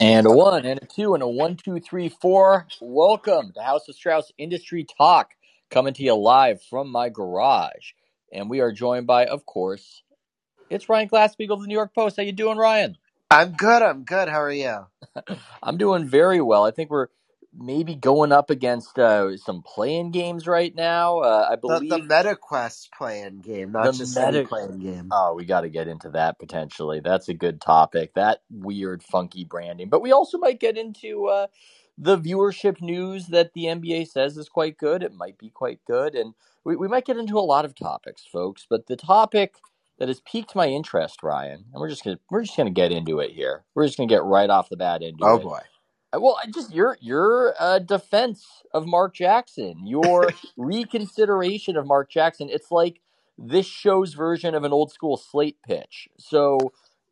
And a one, and a two, and a one, two, three, four. Welcome to House of Strauss Industry Talk, coming to you live from my garage. And we are joined by, of course, it's Ryan Glasspiegel of the New York Post. How you doing, Ryan? I'm good. I'm good. How are you? I'm doing very well. I think we're maybe going up against uh, some playing games right now. Uh, I The, believe the MetaQuest playing game, not The just Meta- playing game. Oh, we got to get into that potentially. That's a good topic. That weird, funky branding. But we also might get into uh, the viewership news that the NBA says is quite good. It might be quite good. And we, we might get into a lot of topics, folks. But the topic that has piqued my interest, Ryan, and we're just gonna we're just gonna get into it here. We're just gonna get right off the bat into Oh it. boy. Uh, Well, I just your your uh, defense of Mark Jackson, your reconsideration of Mark Jackson. It's like this show's version of an old school slate pitch. So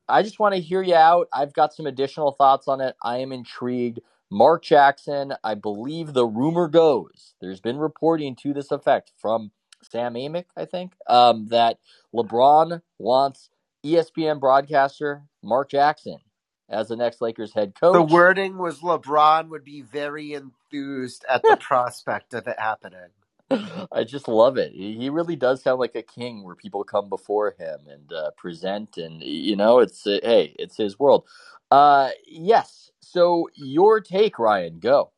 I just want to hear you out. I've got some additional thoughts on it. I am intrigued. Mark Jackson, I believe the rumor goes, there's been reporting to this effect from Sam Amick, I think, um, that LeBron wants ESPN broadcaster Mark Jackson as the next Lakers head coach. The wording was LeBron would be very enthused at the prospect of it happening. I just love it. He really does sound like a king where people come before him and uh, present, and you know, it's uh, hey, it's his world. Uh, yes. So your take, Ryan, go.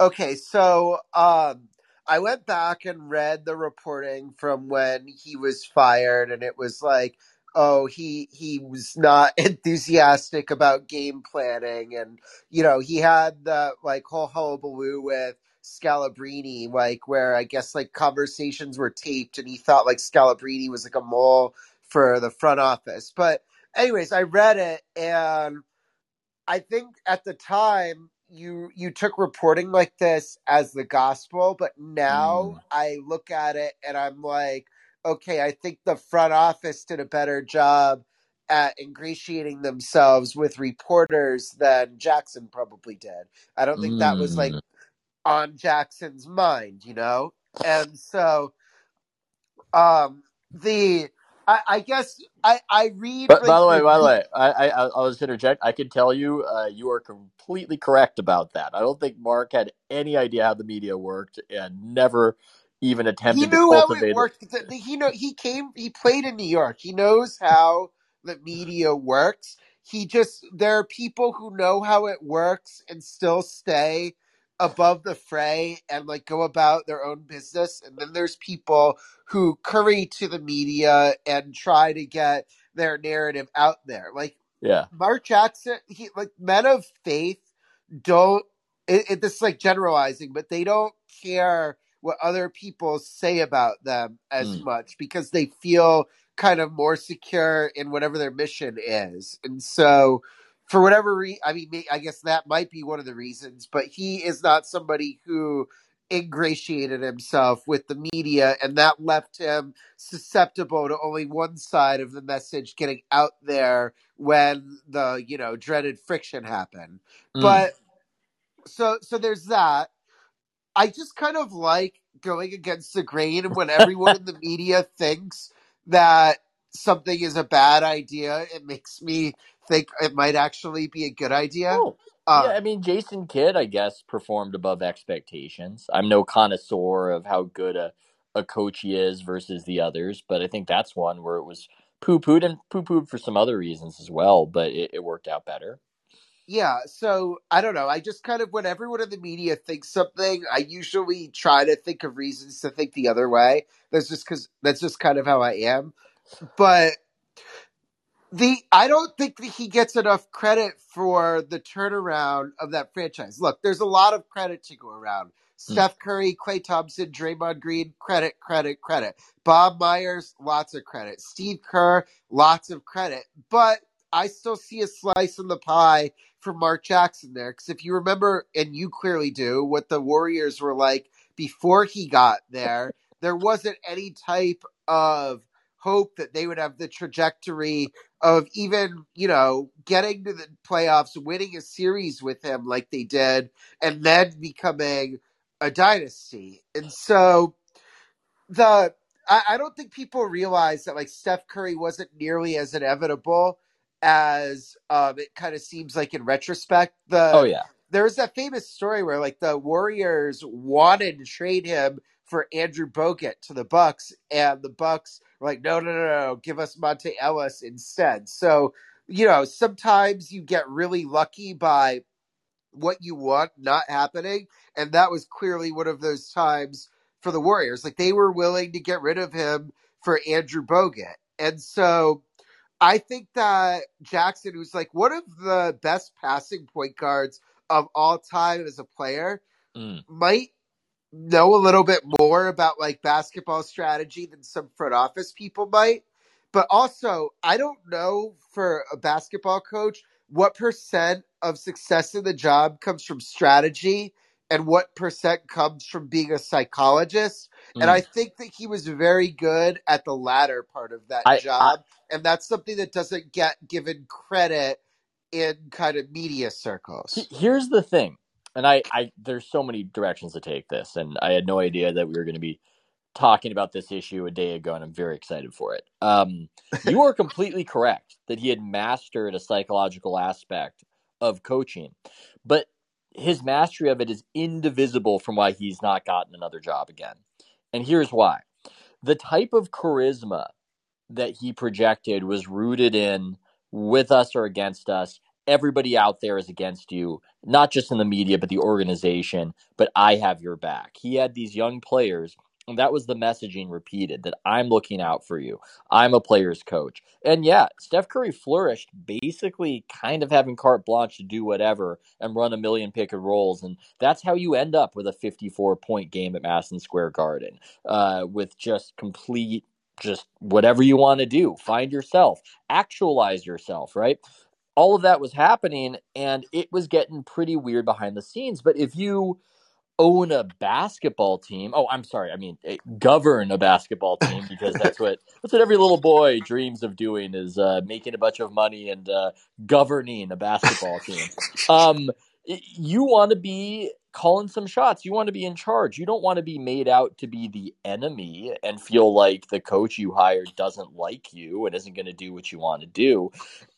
Okay, so um, I went back and read the reporting from when he was fired, and it was like, oh, he he was not enthusiastic about game planning, and you know, he had the like whole hullabaloo with Scalabrine, like where I guess like conversations were taped, and he thought like Scalabrine was like a mole for the front office. But anyways, I read it, and I think at the time you you took reporting like this as the gospel, but now Mm. I look at it and I'm like, okay, I think the front office did a better job at ingratiating themselves with reporters than Jackson probably did. I don't think that was like Mm. on Jackson's mind, you know? And so um the I, I guess I I read But like by the way, by the way, I, I I'll just interject. I can tell you, uh, you are completely correct about that. I don't think Mark had any idea how the media worked and never even he attempted to knew how cultivate it it. worked. The- the- He know he came. He played in New York. He knows how the media works. He just there are people who know how it works and still stay above the fray and like go about their own business. And then there's people who curry to the media and try to get their narrative out there. Like Yeah. Mark Jackson, he like men of faith don't. It, it, this is like generalizing, but they don't care what other people say about them as Mm. much because they feel kind of more secure in whatever their mission is. And so, for whatever reason, I mean, I guess that might be one of the reasons, but he is not somebody who ingratiated himself with the media, and that left him susceptible to only one side of the message getting out there when the you know dreaded friction happened. Mm. But so so there's that. I just kind of like going against the grain when everyone in the media thinks that something is a bad idea. It makes me think it might actually be a good idea. Oh, yeah. Um, I mean, Jason Kidd, I guess, performed above expectations. I'm no connoisseur of how good a, a coach he is versus the others, but I think that's one where it was poo pooed and poo pooed for some other reasons as well, but it, it worked out better. Yeah, so I don't know. I just kind of when everyone in the media thinks something, I usually try to think of reasons to think the other way. That's just because that's just kind of how I am. But the I don't think that he gets enough credit for the turnaround of that franchise. Look, there's a lot of credit to go around. Hmm. Steph Curry, Klay Thompson, Draymond Green, credit, credit, credit. Bob Myers, lots of credit. Steve Kerr, lots of credit. But I still see a slice in the pie for Mark Jackson there. Because if you remember, and you clearly do, what the Warriors were like before he got there, there wasn't any type of hope that they would have the trajectory of even, you know, getting to the playoffs, winning a series with him like they did, and then becoming a dynasty. And so the I, I don't think people realize that like Steph Curry wasn't nearly as inevitable as um, it kind of seems like in retrospect. The Oh yeah. there's that famous story where like the Warriors wanted to trade him for Andrew Bogut to the Bucks, and the Bucks were like, no, no, no, no, give us Monta Ellis instead. So you know, sometimes you get really lucky by what you want not happening, and that was clearly one of those times for the Warriors. Like they were willing to get rid of him for Andrew Bogut, and so I think that Jackson, who's like one of the best passing point guards of all time as a player, Mm. might know a little bit more about like basketball strategy than some front office people might. But also, I don't know for a basketball coach what percent of success in the job comes from strategy and what percent comes from being a psychologist. And Mm. I think that he was very good at the latter part of that I- job. And that's something that doesn't get given credit in kind of media circles. Here's the thing, and I, I, there's so many directions to take this, and I had no idea that we were going to be talking about this issue a day ago, and I'm very excited for it. Um, you are completely correct that he had mastered a psychological aspect of coaching, but his mastery of it is indivisible from why he's not gotten another job again. And here's why: the type of charisma that he projected was rooted in with us or against us. Everybody out there is against you, not just in the media, but the organization. But I have your back. He had these young players, and that was the messaging repeated that I'm looking out for you. I'm a player's coach. And yeah, Steph Curry flourished basically kind of having carte blanche to do whatever and run a million pick and rolls. And that's how you end up with a 54 point game at Madison Square Garden uh, with just complete just whatever you want to do find yourself actualize yourself right? All of that was happening and it was getting pretty weird behind the scenes but if you own a basketball team oh i'm sorry i mean eh, govern a basketball team because that's what that's what every little boy dreams of doing is uh, making a bunch of money and uh, governing a basketball team. Um, you want to be calling some shots. You want to be in charge. You don't want to be made out to be the enemy and feel like the coach you hired doesn't like you and isn't going to do what you want to do.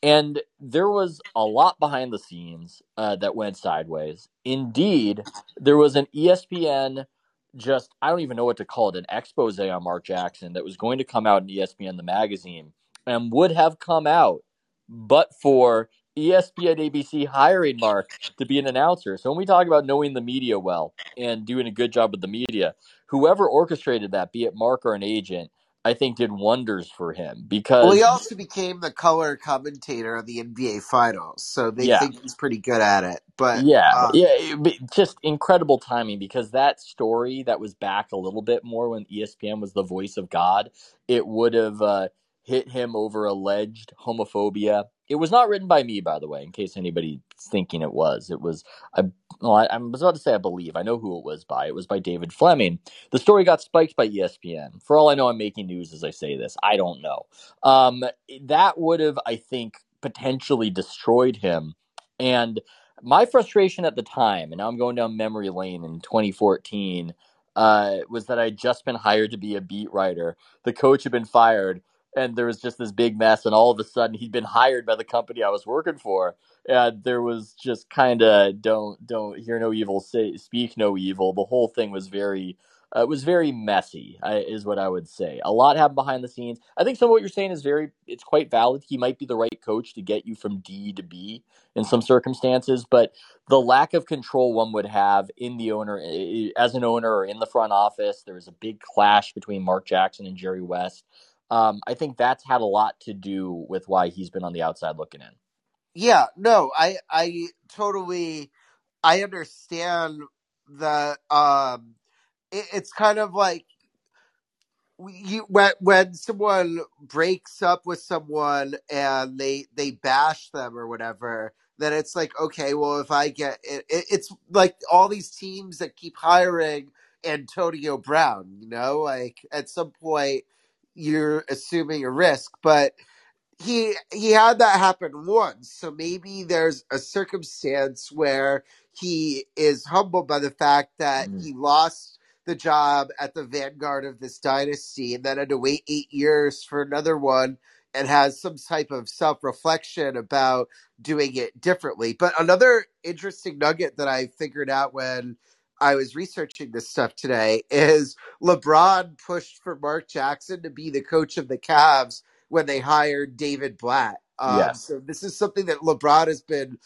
And there was a lot behind the scenes uh, that went sideways. Indeed, there was an ESPN just I don't even know what to call it an expose on Mark Jackson that was going to come out in ESPN the magazine and would have come out but for ESPN ABC hiring Mark to be an announcer. So when we talk about knowing the media well and doing a good job with the media, whoever orchestrated that, be it Mark or an agent, I think did wonders for him because Well, he also became the color commentator of the NBA Finals, so they Yeah. think he's pretty good at it. But yeah, uh, yeah, just incredible timing because that story that was back a little bit more when ESPN was the voice of God, it would have uh, hit him over alleged homophobia. It was not written by me, by the way, in case anybody's thinking it was. It was I. Well, I, I was about to say I believe I know who it was by. It was by David Fleming. The story got spiked by ESPN. For all I know, I'm making news as I say this. I don't know. Um, that would have, I think, potentially destroyed him. And my frustration at the time, and now I'm going down memory lane in 2014, uh, was that I'd just been hired to be a beat writer. The coach had been fired, and there was just this big mess. And all of a sudden, he'd been hired by the company I was working for, and there was just kind of don't don't hear no evil, say speak no evil. The whole thing was very. Uh, it was very messy, I, is what I would say. A lot happened behind the scenes. I think some of what you're saying is very, it's quite valid. He might be the right coach to get you from D to B in some circumstances, but the lack of control one would have in the owner as an owner or in the front office there was a big clash between mark jackson and jerry west um, i think that's had a lot to do with why he's been on the outside looking in yeah, no, I I totally I understand that. um. It, it's kind of like you when when someone breaks up with someone and they they bash them or whatever then it's like okay well if i get it, it it's like all these teams that keep hiring antonio brown you know like at some point you're assuming a risk but he he had that happen once so maybe there's a circumstance where he is humbled by the fact that Mm. he lost the job at the vanguard of this dynasty and then had to wait eight years for another one and has some type of self reflection about doing it differently. But another interesting nugget that I figured out when I was researching this stuff today is LeBron pushed for Mark Jackson to be the coach of the Cavs when they hired David Blatt. Um, Yes. So this is something that LeBron has been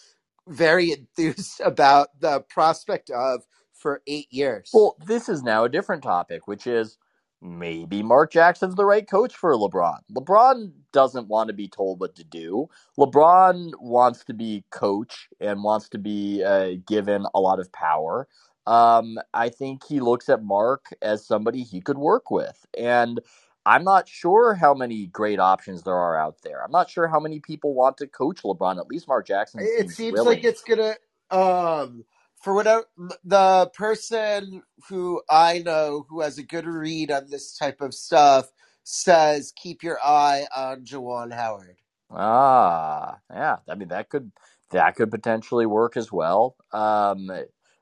very enthused about the prospect of for eight years. Well, this is now a different topic, which is maybe Mark Jackson's the right coach for LeBron. LeBron doesn't want to be told what to do. LeBron wants to be coach and wants to be uh, given a lot of power. Um, I think he looks at Mark as somebody he could work with. And I'm not sure how many great options there are out there. I'm not sure how many people want to coach LeBron. At least Mark Jackson it seems, willing. like it's gonna um for whatever the person who I know who has a good read on this type of stuff says keep your eye on Juwan Howard. Ah, yeah. I mean, that could that could potentially work as well. Um,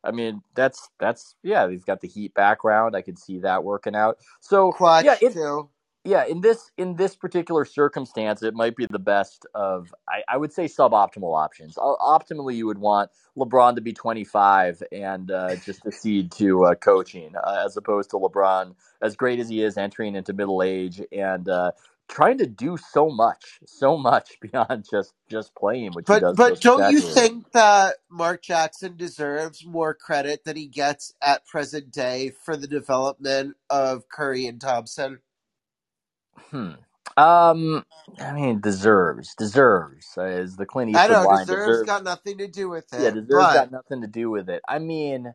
I mean, that's that's yeah. He's got the Heat background. I could see that working out. So Clutch yeah, it, too. yeah. In this in this particular circumstance, it might be the best of I, I would say suboptimal options. Optimally, you would want LeBron to be 25 and uh, just accede to uh, coaching, uh, as opposed to LeBron, as great as he is, entering into middle age and uh, trying to do so much, so much beyond just just playing, which he But does. but don't you think that Mark Jackson deserves more credit than he gets at present day for the development of Curry and Thompson? Hmm. Um, I mean, deserves deserves uh, is the Clint I Eastwood know line. deserves Deserves, got nothing to do with it. yeah, deserves but got nothing to do with it. I mean,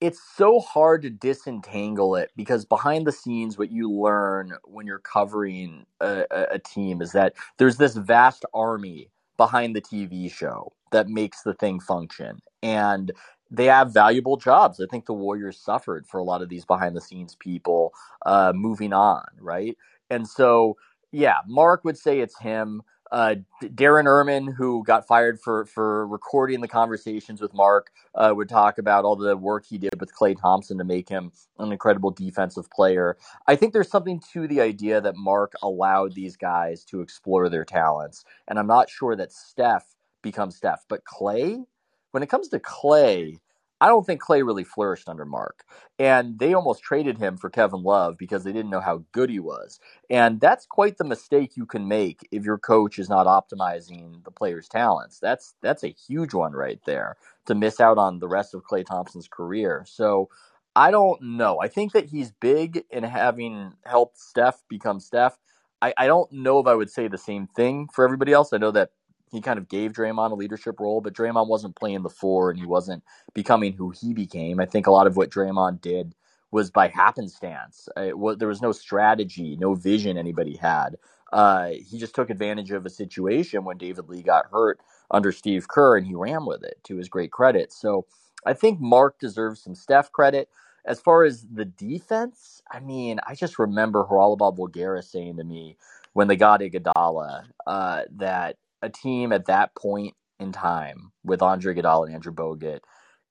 it's so hard to disentangle it because behind the scenes, what you learn when you're covering a, a, team is that there's this vast army behind the TV show that makes the thing function, and they have valuable jobs. I think the Warriors suffered for a lot of these behind the scenes people uh, moving on, right? And so, yeah, Mark would say it's him. Uh, Darren Erman, who got fired for for recording the conversations with Mark, uh, would talk about all the work he did with Klay Thompson to make him an incredible defensive player. I think there's something to the idea that Mark allowed these guys to explore their talents, and I'm not sure that Steph becomes Steph, but Klay. When it comes to Klay, I don't think Klay really flourished under Mark, and they almost traded him for Kevin Love because they didn't know how good he was. And that's quite the mistake you can make if your coach is not optimizing the player's talents. That's that's a huge one right there to miss out on the rest of Klay Thompson's career. So I don't know. I think that he's big in having helped Steph become Steph. I, I don't know if I would say the same thing for everybody else. I know that he kind of gave Draymond a leadership role, but Draymond wasn't playing the four and he wasn't becoming who he became. I think a lot of what Draymond did was by happenstance. It was, there was no strategy, no vision anybody had. Uh, he just took advantage of a situation when David Lee got hurt under Steve Kerr and he ran with it to his great credit. So I think Mark deserves some Steph credit. As far as the defense, I mean, I just remember Haralabob Voulgaris saying to me when they got Iguodala uh, that a team at that point in time with Andre Iguodala and Andrew Bogut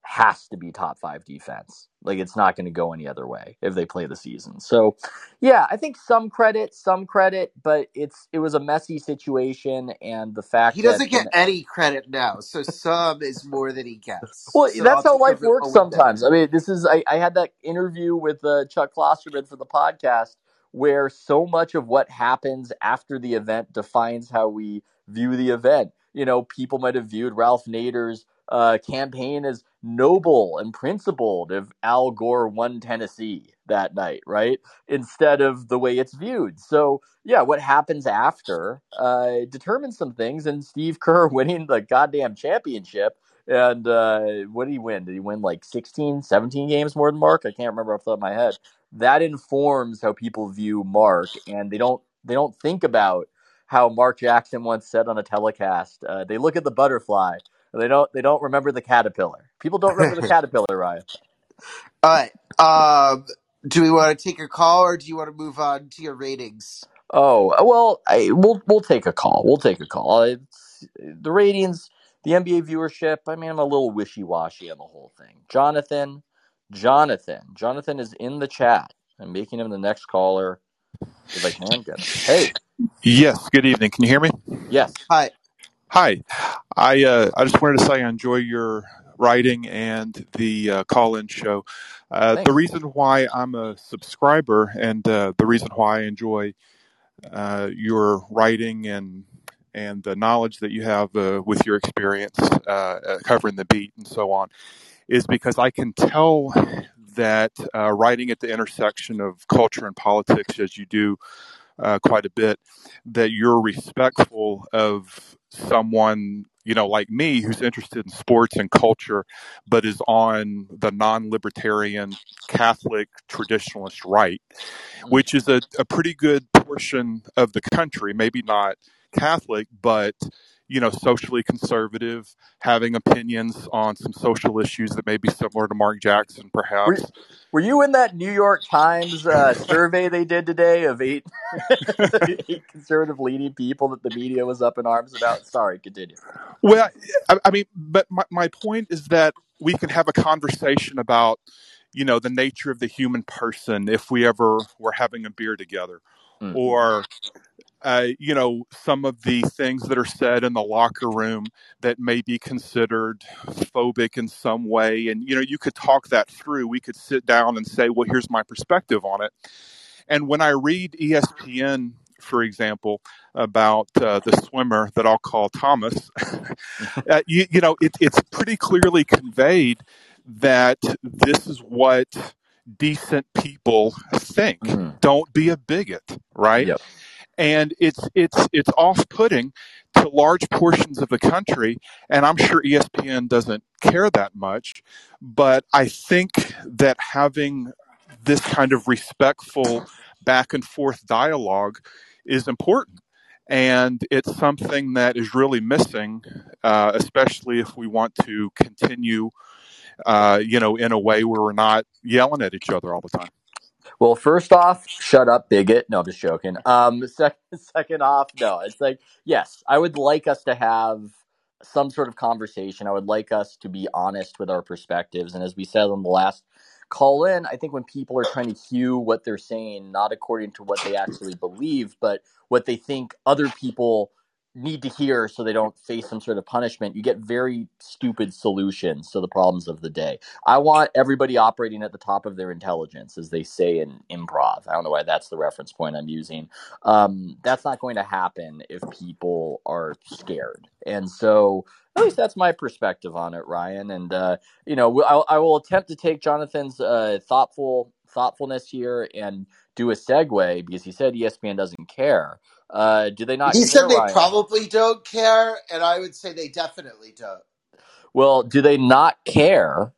has to be top five defense. Like it's not going to go any other way if they play the season. So, yeah, I think some credit, some credit, but it's it was a messy situation, and the fact he doesn't get any credit now. So some is more than he gets. well, So that's how life works a win there. sometimes. I mean, this is I, I had that interview with uh, Chuck Klosterman for the podcast where so much of what happens after the event defines how we view the event. You know, people might have viewed Ralph Nader's uh, campaign as noble and principled if Al Gore won Tennessee that night, right? Instead of the way it's viewed. So, yeah, what happens after uh, determines some things. And Steve Kerr winning the goddamn championship and uh, what did he win? Did he win like 16, 17 games more than Mark? I can't remember off the top of my head. That informs how people view Mark, and they don't they don't think about how Mark Jackson once said on a telecast. Uh, they look at the butterfly, they don't they don't remember the caterpillar. People don't remember the caterpillar, Ryan. All right. Um, do we want to take a call or do you want to move on to your ratings? Oh well, I, we'll we'll take a call. We'll take a call. It's, the ratings, the NBA viewership. I mean, I'm a little wishy washy on the whole thing. Jonathan, Jonathan, Jonathan is in the chat. I'm making him the next caller If I can get him. Hey, Yes. Good evening. Can you hear me? yes. Hi. Hi. I uh, I just wanted to say I enjoy your writing and the uh, call-in show. Uh, the reason why I'm a subscriber and uh, the reason why I enjoy uh, your writing and and the knowledge that you have uh, with your experience uh, uh, covering the beat and so on is because I can tell that uh, writing at the intersection of culture and politics, as you do uh, quite a bit, that you're respectful of someone, you know, like me who's interested in sports and culture, but is on the non libertarian Catholic traditionalist right, which is a, a pretty good portion of the country, maybe not Catholic, but you know, socially conservative, having opinions on some social issues that may be similar to Mark Jackson, Were, perhaps. were you in that New York Times uh, survey they did today of eight, eight conservative leading people that the media was up in arms about? Sorry, continue. Well, I, I mean, but my, my point is that we can have a conversation about, you know, the nature of the human person if we ever were having a beer together, Mm. or uh, you know, some of the things that are said in the locker room that may be considered phobic in some way. And, you know, you could talk that through. We could sit down and say, well, here's my perspective on it. And when I read ESPN, for example, about uh, the swimmer that I'll call Thomas, uh, you, you know, it, it's pretty clearly conveyed that this is what decent people think. Mhm. Don't be a bigot, right? Yep. And it's it's it's off-putting to large portions of the country and i'm sure espn doesn't care that much but i think that having this kind of respectful back and forth dialogue is important. And it's something that is really missing uh, especially if we want to continue uh, you know in a way where we're not yelling at each other all the time Well, first off, shut up, bigot. No, I'm just joking. Um, second, second off, no, it's like yes, I would like us to have some sort of conversation. I would like us to be honest with our perspectives, and as we said on the last call in, I think when people are trying to cue what they're saying, not according to what they actually believe, but what they think other people need to hear so they don't face some sort of punishment, you get very stupid solutions to the problems of the day. I want everybody operating at the top of their intelligence, as they say in improv. I don't know why that's the reference point I'm using. Um, that's not going to happen if people are scared. And so, at least that's my perspective on it, Ryan. And uh, you know, I, I will attempt to take Jonathan's uh, thoughtful thoughtfulness here and do a segue because he said ESPN doesn't care. Uh, do they not He care, said they Ryan? probably don't care, and I would say they definitely don't. Well, do they not care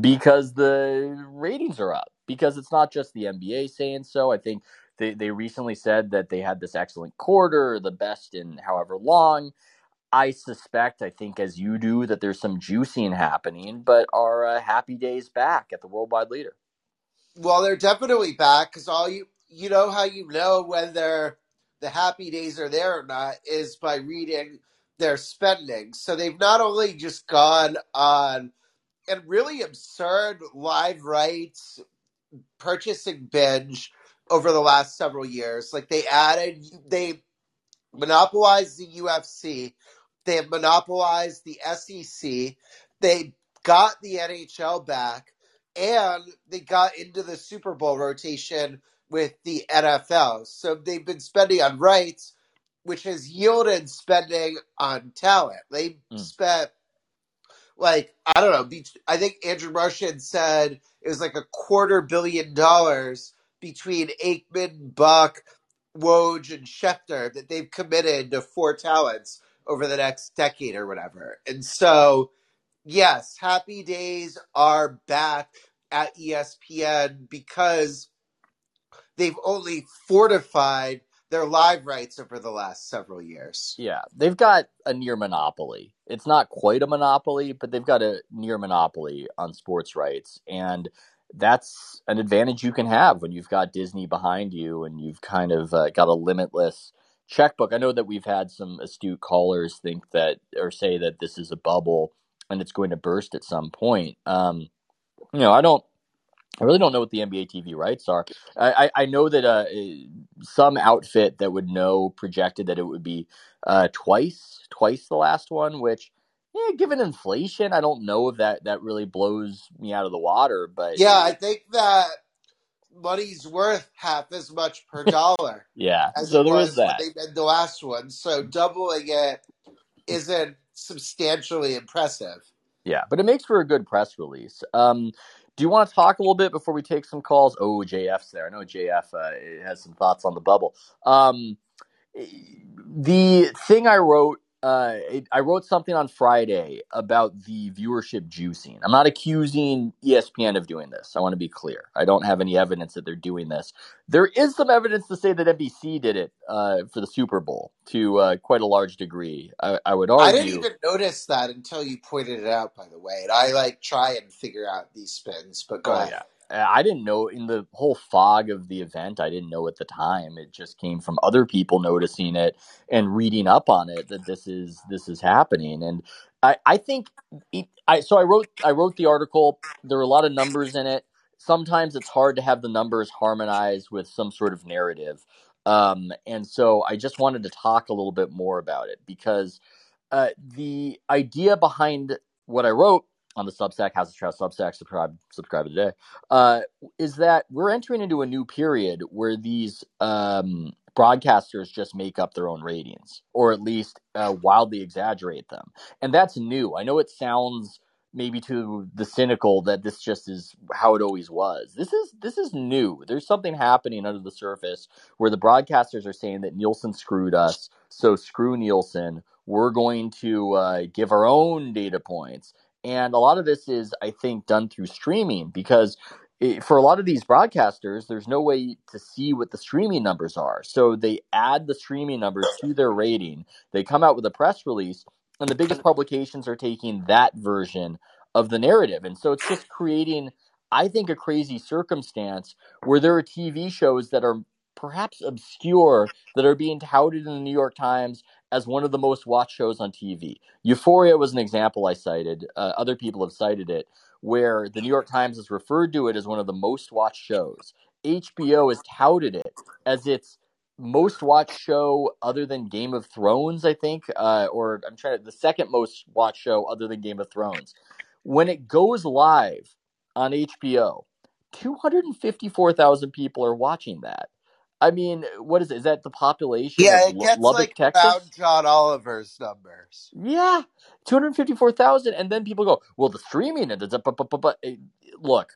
because the ratings are up? Because it's not just the NBA saying so. I think they, they recently said that they had this excellent quarter, the best in however long. I suspect, I think, as you do, that there's some juicing happening, but are uh, happy days back at the worldwide leader? Well, they're definitely back because all you you know how you know whether the happy days are there or not is by reading their spending. So they've not only just gone on and really absurd live rights purchasing binge over the last several years. Like they added, they monopolized the UFC, they have monopolized the SEC, they got the NHL back, and they got into the Super Bowl rotation with the NFL. So they've been spending on rights, which has yielded spending on talent. They Mm. spent like I don't know. I think Andrew Marchand said it was like a quarter billion dollars between Aikman, Buck, Woj, and Schefter that they've committed to four talents over the next decade or whatever. And so, yes, happy days are back at ESPN because they've only fortified their live rights over the last several years. Yeah, they've got a near monopoly. It's not quite a monopoly, but they've got a near monopoly on sports rights. And that's an advantage you can have when you've got Disney behind you and you've kind of uh, got a limitless checkbook. I know that we've had some astute callers think that or say that this is a bubble and it's going to burst at some point. Um, you know, I don't I really don't know what the NBA TV rights are. I, I, I know that uh, some outfit that would know projected that it would be uh, twice, twice the last one. Which, yeah, given inflation, I don't know if that that really blows me out of the water. But Yeah, I think that money's worth half as much per dollar yeah, so there is was that. they did the last one. So doubling it isn't substantially impressive. Yeah, but it makes for a good press release. Um, do you want to talk a little bit before we take some calls? Oh, JF's there. I know JF uh, has some thoughts on the bubble. Um, the thing I wrote, uh, it, I wrote something on Friday about the viewership juicing. I'm not accusing ESPN of doing this. I want to be clear. I don't have any evidence that they're doing this. There is some evidence to say that NBC did it uh, for the Super Bowl to uh, quite a large degree. I, I would argue. I didn't even notice that until you pointed it out, by the way. And I like try and figure out these spins, but go Oh ahead. yeah. Uh, I didn't know in the whole fog of the event. I didn't know at the time. It just came from other people noticing it and reading up on it that this is this is happening. And I I think it, I so I wrote I wrote the article. There were a lot of numbers in it. Sometimes it's hard to have the numbers harmonize with some sort of narrative. Um, and so I just wanted to talk a little bit more about it because uh, the idea behind what I wrote on the Substack, House of Strauss Substack, subscribe subscribe today, uh, is that we're entering into a new period where these um, broadcasters just make up their own ratings, or at least uh, wildly exaggerate them, and that's new. I know it sounds maybe to the cynical that this just is how it always was. This is this is new. There's something happening under the surface where the broadcasters are saying that Nielsen screwed us, so screw Nielsen. We're going to uh, give our own data points. And a lot of this is, I think, done through streaming because it, for a lot of these broadcasters, there's no way to see what the streaming numbers are. So they add the streaming numbers to their rating. They come out with a press release, and the biggest publications are taking that version of the narrative. And so it's just creating, I think, a crazy circumstance where there are TV shows that are perhaps obscure that are being touted in the New York Times as one of the most watched shows on TV. Euphoria was an example I cited. Uh, other people have cited it, where the New York Times has referred to it as one of the most watched shows. HBO has touted it as its most watched show other than Game of Thrones, I think, uh, or I'm trying to the second most watched show other than Game of Thrones. When it goes live on HBO, 254,000 people are watching that. I mean, what is it? Is that the population Yeah, of it gets Lubbock, like Texas? around John Oliver's numbers. Yeah, two hundred fifty-four thousand, and then people go, "Well, the streaming up, up." Eh, Look,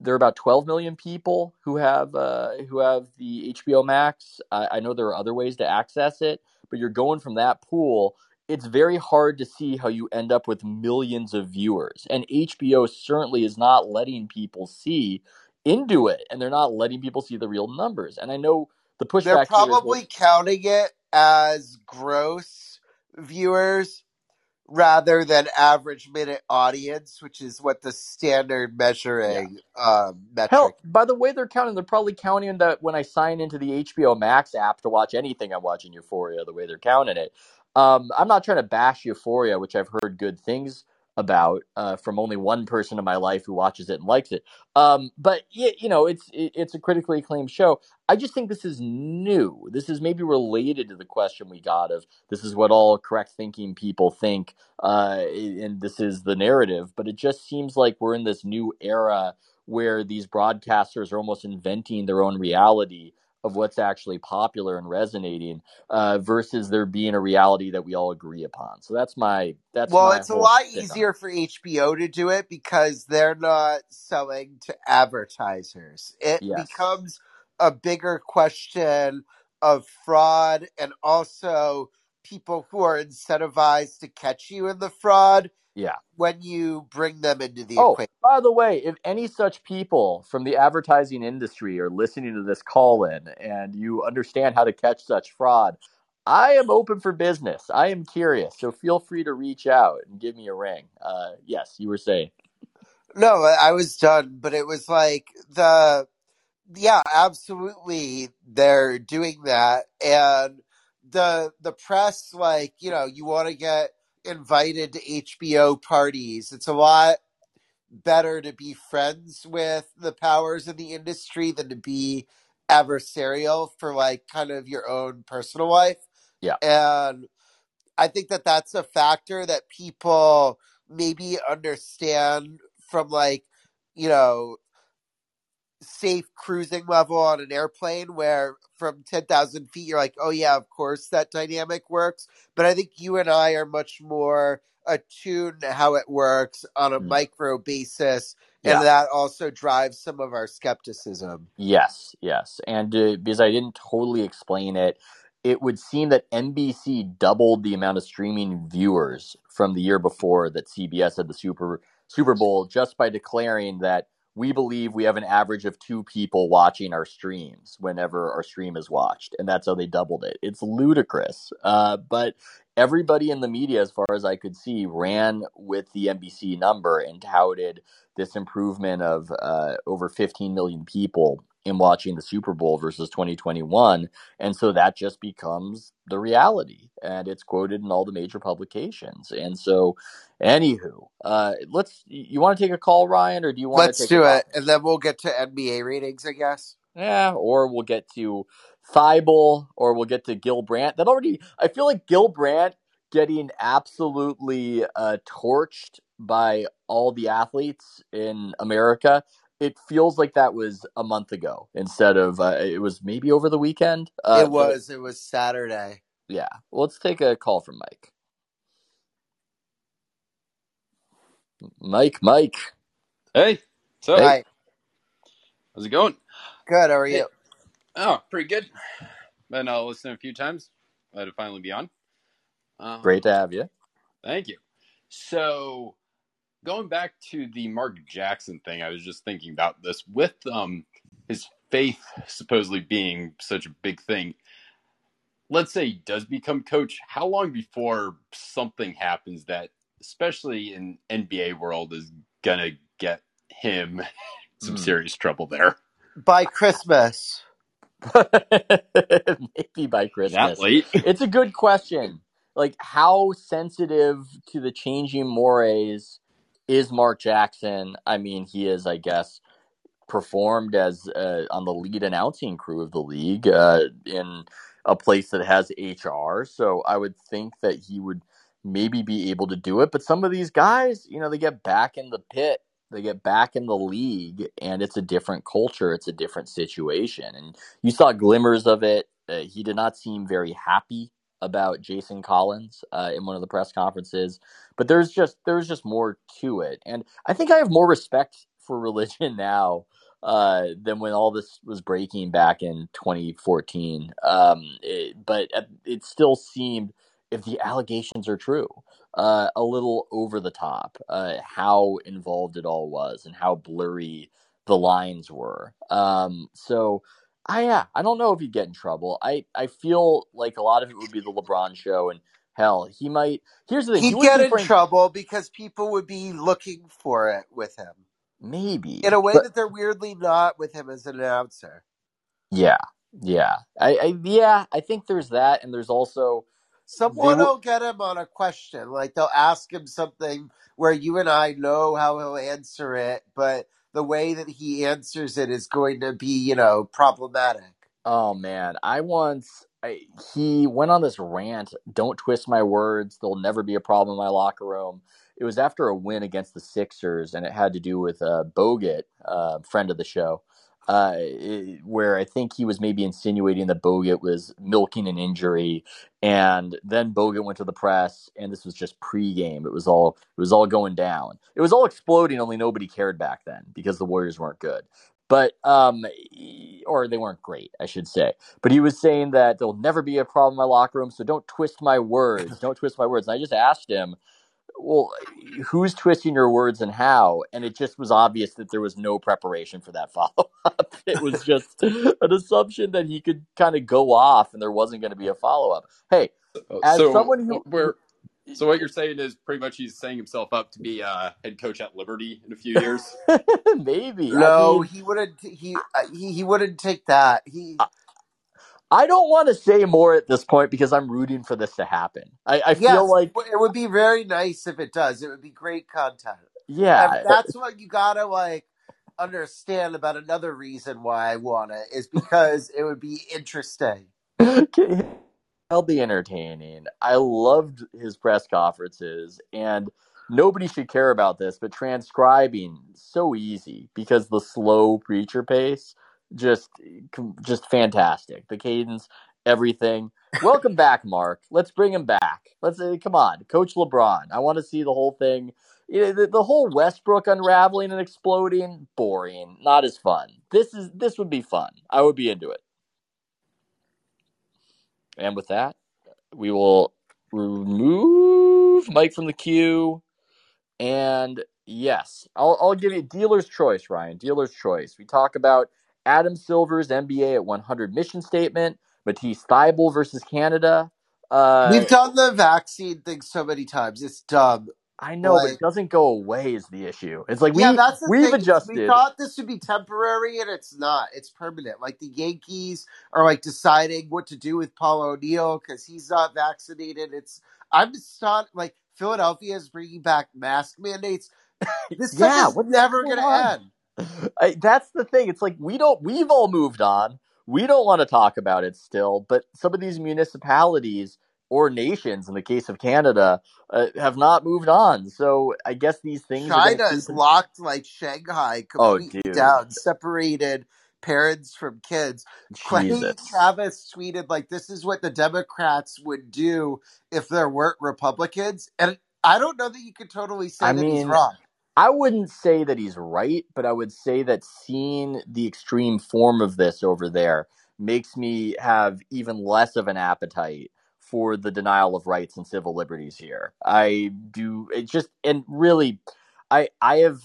there are about twelve million people who have uh, who have the HBO Max. I, I know there are other ways to access it, but you're going from that pool. It's very hard to see how you end up with millions of viewers, and HBO certainly is not letting people see into it, and they're not letting people see the real numbers. And I know the pushback They're here is, well, probably counting it as gross viewers rather than average minute audience, which is what the standard yeah. measuring um, metric. Hell, by the way they're counting, they're probably counting that when I sign into the HBO Max app to watch anything, I'm watching Euphoria. The way they're counting it, um, I'm not trying to bash Euphoria, which I've heard good things about uh, from only one person in my life who watches it and likes it. Um, but you know, it's it, it's a critically acclaimed show. I just think this is new. This is maybe related to the question we got of this is what all correct thinking people think, uh, and this is the narrative. But it just seems like we're in this new era where these broadcasters are almost inventing their own reality of what's actually popular and resonating uh, versus there being a reality that we all agree upon. So that's my that's Well, my it's a lot stick on easier for HBO to do it because they're not selling to advertisers. It Yes. becomes a bigger question of fraud and also people who are incentivized to catch you in the fraud Yeah. when you bring them into the Oh, equation. by the way, if any such people from the advertising industry are listening to this call in and you understand how to catch such fraud, I am open for business. I am curious. So feel free to reach out and give me a ring. Uh, yes, you were saying. No, I I was done, but it was like the yeah, absolutely they're doing that and the the press like, you know, you want to get invited to HBO parties. It's a lot better to be friends with the powers in the industry than to be adversarial for like kind of your own personal life. Yeah. And I think that that's a factor that people maybe understand from like, you know, safe cruising level on an airplane where from 10,000 feet you're like, oh yeah, of course that dynamic works. But I think you and I are much more attuned to how it works on a Mm. micro basis. Yeah. And that also drives some of our skepticism. Yes, yes. And uh, because I didn't totally explain it, it would seem that NBC doubled the amount of streaming viewers from the year before that CBS had the Super Super Bowl just by declaring that we believe we have an average of two people watching our streams whenever our stream is watched, and that's how they doubled it. It's ludicrous, uh, but everybody in the media, as far as I could see, ran with the NBC number and touted this improvement of uh, over 15 million people in watching the Super Bowl versus 2021. And so that just becomes the reality. And it's quoted in all the major publications. And so, anywho, uh, let's, you want to take a call, Ryan, or do you want to Let's to do it. And then we'll get to NBA ratings, I guess. yeah, or we'll get to Thybulle, or we'll get to Gil Brandt. That already, I feel like Gil Brandt getting absolutely uh, torched by all the athletes in America. It feels like that was a month ago instead of uh, it was maybe over the weekend. Uh, it was. It was Saturday. yeah. Well, let's take a call from Mike. Mike, Mike. Hey, so Hey. Hi. how's it going? Good. How are Hey. you? Oh, pretty good. Been uh, listening a few times. Glad to finally be on. Um, Great to have you. Thank you. So, going back to the Mark Jackson thing, I was just thinking about this with um his faith supposedly being such a big thing. Let's say he does become coach. How long before something happens that, especially in NBA world, is gonna get him some Hmm. serious trouble there? By Christmas. maybe by Christmas. That late? it's a good question. Like, how sensitive to the changing mores is Mark Jackson? I mean, he is, I guess, performed as uh, on the lead announcing crew of the league uh, in a place that has HR. So I would think that he would maybe be able to do it. But some of these guys, you know, they get back in the pit, they get back in the league, and it's a different culture, it's a different situation. And you saw glimmers of it. Uh, he did not seem very happy about Jason Collins uh, in one of the press conferences, but there's just there's just more to it, and I think I have more respect for religion now uh, than when all this was breaking back in 2014. Um, it, but it still seemed, if the allegations are true, uh, a little over the top. Uh, how involved it all was and how blurry the lines were. Um, so I yeah, I don't know if he'd get in trouble. I I feel like a lot of it would be the LeBron show, and hell, he might. Here's the thing: he He'd wouldn't get in Frank- trouble because people would be looking for it with him maybe in a way but- that they're weirdly not with him as an announcer. yeah, yeah, I, I yeah, I think there's that, and there's also Someone will get him on a question. Like they'll ask him something where you and I know how he'll answer it, but the way that he answers it is going to be, you know, problematic. Oh man, I once I, he went on this rant. Don't twist my words. There'll never be a problem in my locker room. It was after a win against the Sixers, and it had to do with uh, Bogut, uh, friend of the show, uh, it- where I think he was maybe insinuating that Bogut was milking an injury, and then Bogut went to the press, and this was just pregame. It was all it was all going down. It was all exploding. Only nobody cared back then because the Warriors weren't good but um or they weren't great i should say but he was saying that there'll never be a problem in my locker room so don't twist my words don't twist my words and i just asked him well who's twisting your words and how and it just was obvious that there was no preparation for that follow-up it was just an assumption that he could kind of go off and there wasn't going to be a follow-up hey As so someone who- we're so what you're saying is pretty much he's setting himself up to be uh, head coach at Liberty in a few years. maybe I No, mean- he wouldn't. He, uh, he he wouldn't take that. He I don't want to say more at this point because I'm rooting for this to happen. I, I yes, feel like it would be very nice if it does. It would be great content. Yeah, and that's what you gotta like understand about another reason why I want it is because it would be interesting. I'll be entertaining. I loved his press conferences, and nobody should care about this, but transcribing so easy because the slow preacher pace just just fantastic. The cadence, everything. Welcome back, Mark. Let's bring him back. Let's uh, come on, Coach LeBron. I want to see the whole thing. You know, the, the whole Westbrook unraveling and exploding, boring, not as fun. This is this would be fun. I would be into it. And with that, we will remove Mike from the queue. And yes, I'll, I'll give you dealer's choice, Ryan. Dealer's choice. We talk about Adam Silver's NBA at 100 mission statement, Matisse Thybulle versus Canada. Uh, We've done the vaccine thing so many times. It's dumb. I know, like, but it doesn't go away is the issue. It's like we yeah, that's the we've thing. adjusted. We thought this would be temporary, and it's not. It's permanent. Like the Yankees are like deciding what to do with Paul O'Neill because he's not vaccinated. It's I'm just not like Philadelphia is bringing back mask mandates. This Yeah, what's never going to end. I, that's the thing. It's like we don't. We've all moved on. We don't want to talk about it still. But some of these municipalities or nations, in the case of Canada, uh, have not moved on. So I guess these things. are China is in- locked like Shanghai, Oh, completely dude. down, separated parents from kids. Jesus. Travis tweeted like, "This is what the Democrats would do if there weren't Republicans," and I don't know that you could totally say I that he's wrong. I wouldn't say that he's right, but I would say that seeing the extreme form of this over there makes me have even less of an appetite for the denial of rights and civil liberties here. I do it just and really I I have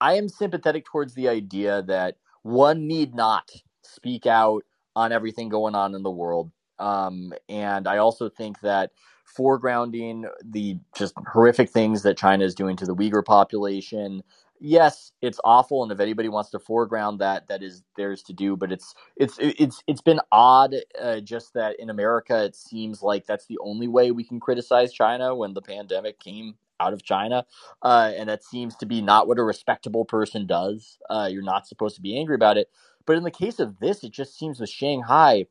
I am sympathetic towards the idea that one need not speak out on everything going on in the world. Um, and I also think that foregrounding the just horrific things that China is doing to the Uyghur population. Yes, it's awful, and if anybody wants to foreground that, that is theirs to do. But it's it's it's it's been odd, uh, just that in America, it seems like that's the only way we can criticize China when the pandemic came out of China, uh, and that seems to be not what a respectable person does. Uh, you're not supposed to be angry about it. But in the case of this, it just seems with Shanghai,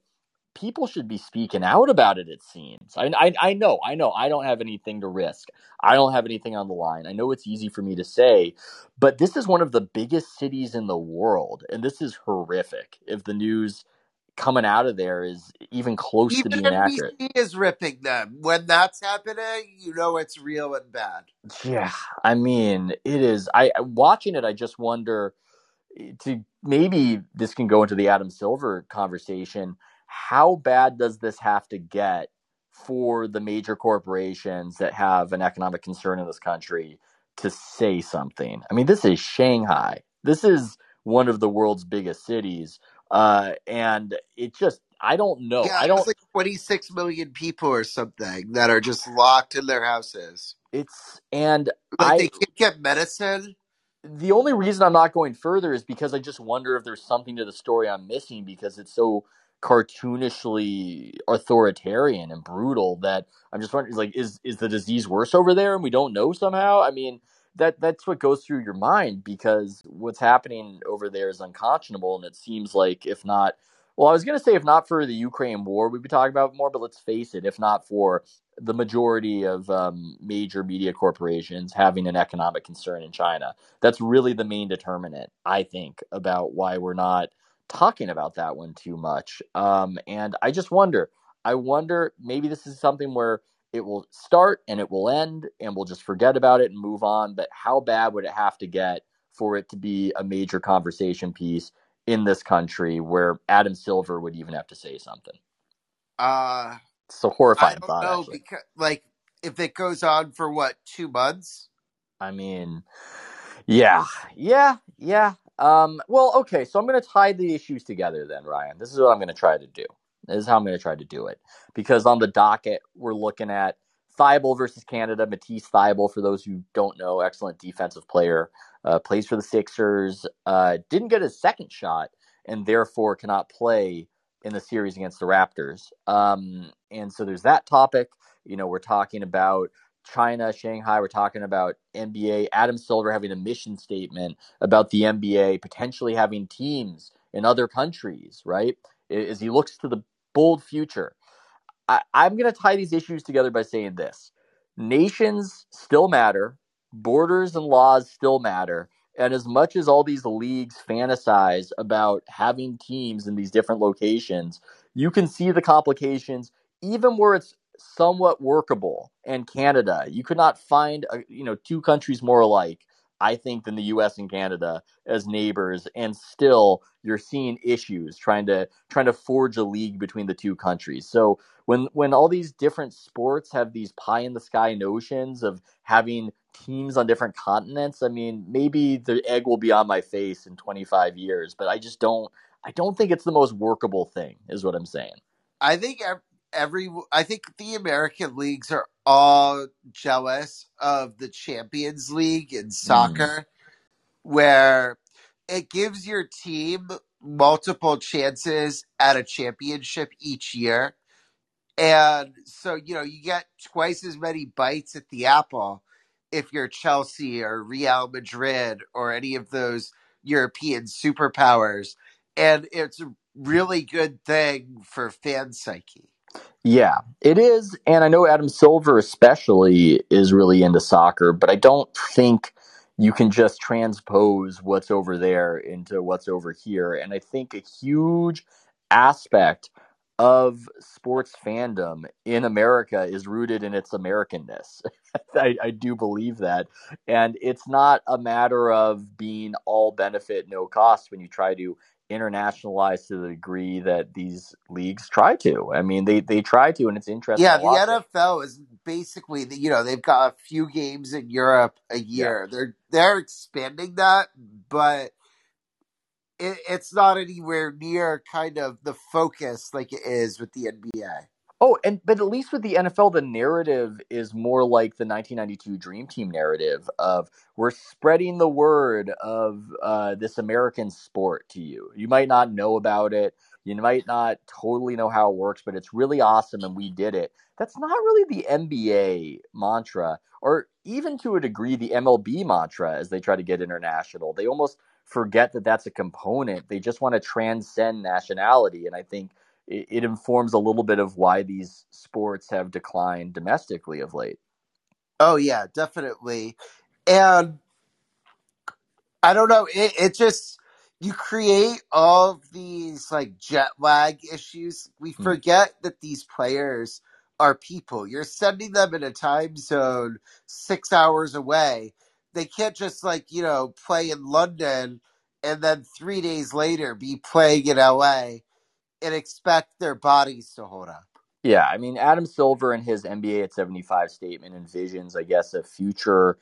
people should be speaking out about it. It seems. I, I I know. I know. I don't have anything to risk. I don't have anything on the line. I know it's easy for me to say, but this is one of the biggest cities in the world, and this is horrific. If the news coming out of there is even close to Even being accurate. NBC is ripping them. When that's happening, you know it's real and bad. Yeah, I mean, it is. I watching it. I just wonder eh, to maybe this can go into the Adam Silver conversation. How bad does this have to get for the major corporations that have an economic concern in this country to say something? I mean, this is Shanghai. This is one of the world's biggest cities, uh, and it just. I don't know. yeah, I don't. it's like 26 million people or something that are just locked in their houses. It's and Like I they can't get medicine. the only reason I'm not going further is because I just wonder if there's something to the story I'm missing because it's so cartoonishly authoritarian and brutal that I'm just wondering like is is the disease worse over there and we don't know somehow? I mean that that's what goes through your mind because what's happening over there is unconscionable and it seems like if not well I was going to say if not for the Ukraine war we'd be talking about more but let's face it if not for the majority of um, major media corporations having an economic concern in China that's really the main determinant, I think, about why we're not talking about that one too much. Um, and I just wonder, I wonder maybe this is something where it will start and it will end and we'll just forget about it and move on. But how bad would it have to get for it to be a major conversation piece in this country where Adam Silver would even have to say something? Uh, It's a horrifying thought, know because like if it goes on for what two months. I mean, yeah, yeah, yeah. Um, well, okay, so I'm going to tie the issues together then, Ryan. This is what I'm going to try to do. This is how I'm going to try to do it. Because on the docket, we're looking at Thybulle versus Canada. Matisse Thybulle, for those who don't know, excellent defensive player, uh, plays for the Sixers. Uh, didn't get his second shot, and therefore cannot play in the series against the Raptors. Um, and so there's that topic. You know, we're talking about China, Shanghai, we're talking about NBA. Adam Silver having a mission statement about the NBA potentially having teams in other countries, right? As he looks to the bold future. I, I'm going to tie these issues together by saying this nations still matter, borders and laws still matter. And as much as all these leagues fantasize about having teams in these different locations, you can see the complications even where it's somewhat workable. And Canada, you could not find a, you know two countries more alike, I think, than the U.S. and Canada as neighbors, and still you're seeing issues trying to trying to forge a league between the two countries. So when when all these different sports have these pie in the sky notions of having teams on different continents, I mean, maybe the egg will be on my face in 25 years, but I just don't I don't think it's the most workable thing is what I'm saying. I think every I think the American leagues are all jealous of the Champions League in soccer mm. where it gives your team multiple chances at a championship each year and so, you know, you get twice as many bites at the apple if you're Chelsea or Real Madrid or any of those European superpowers. And it's a really good thing for fan psyche. Yeah, it is. And I know Adam Silver, especially, is really into soccer, but I don't think you can just transpose what's over there into what's over here. And I think a huge aspect of sports fandom in America is rooted in its Americanness. I, I, do believe that. And it's not a matter of being all benefit, no cost when you try to internationalize to the degree that these leagues try to. I mean, they, they try to, and it's interesting. Yeah, the NFL is basically, you know, they've got a few games in Europe a year. Yeah. They're they're expanding that, but it, it's not anywhere near kind of the focus like it is with the NBA. Oh, and but at least with the NFL, the narrative is more like the 1992 Dream Team narrative of we're spreading the word of uh, this American sport to you. You might not know about it. You might not totally know how it works, but it's really awesome, and we did it. That's not really the NBA mantra, or even to a degree, the MLB mantra as they try to get international. They almost forget that that's a component. They just want to transcend nationality. And I think it, it informs a little bit of why these sports have declined domestically of late. Oh, yeah, definitely. And I don't know, it, it just you create all these like jet lag issues. We hmm. forget that these players are people. You're sending them in a time zone six hours away they can't just like you know play in London and then three days later be playing in LA and expect their bodies to hold up. Yeah, I mean Adam Silver in his NBA at 75 statement envisions, I guess, a future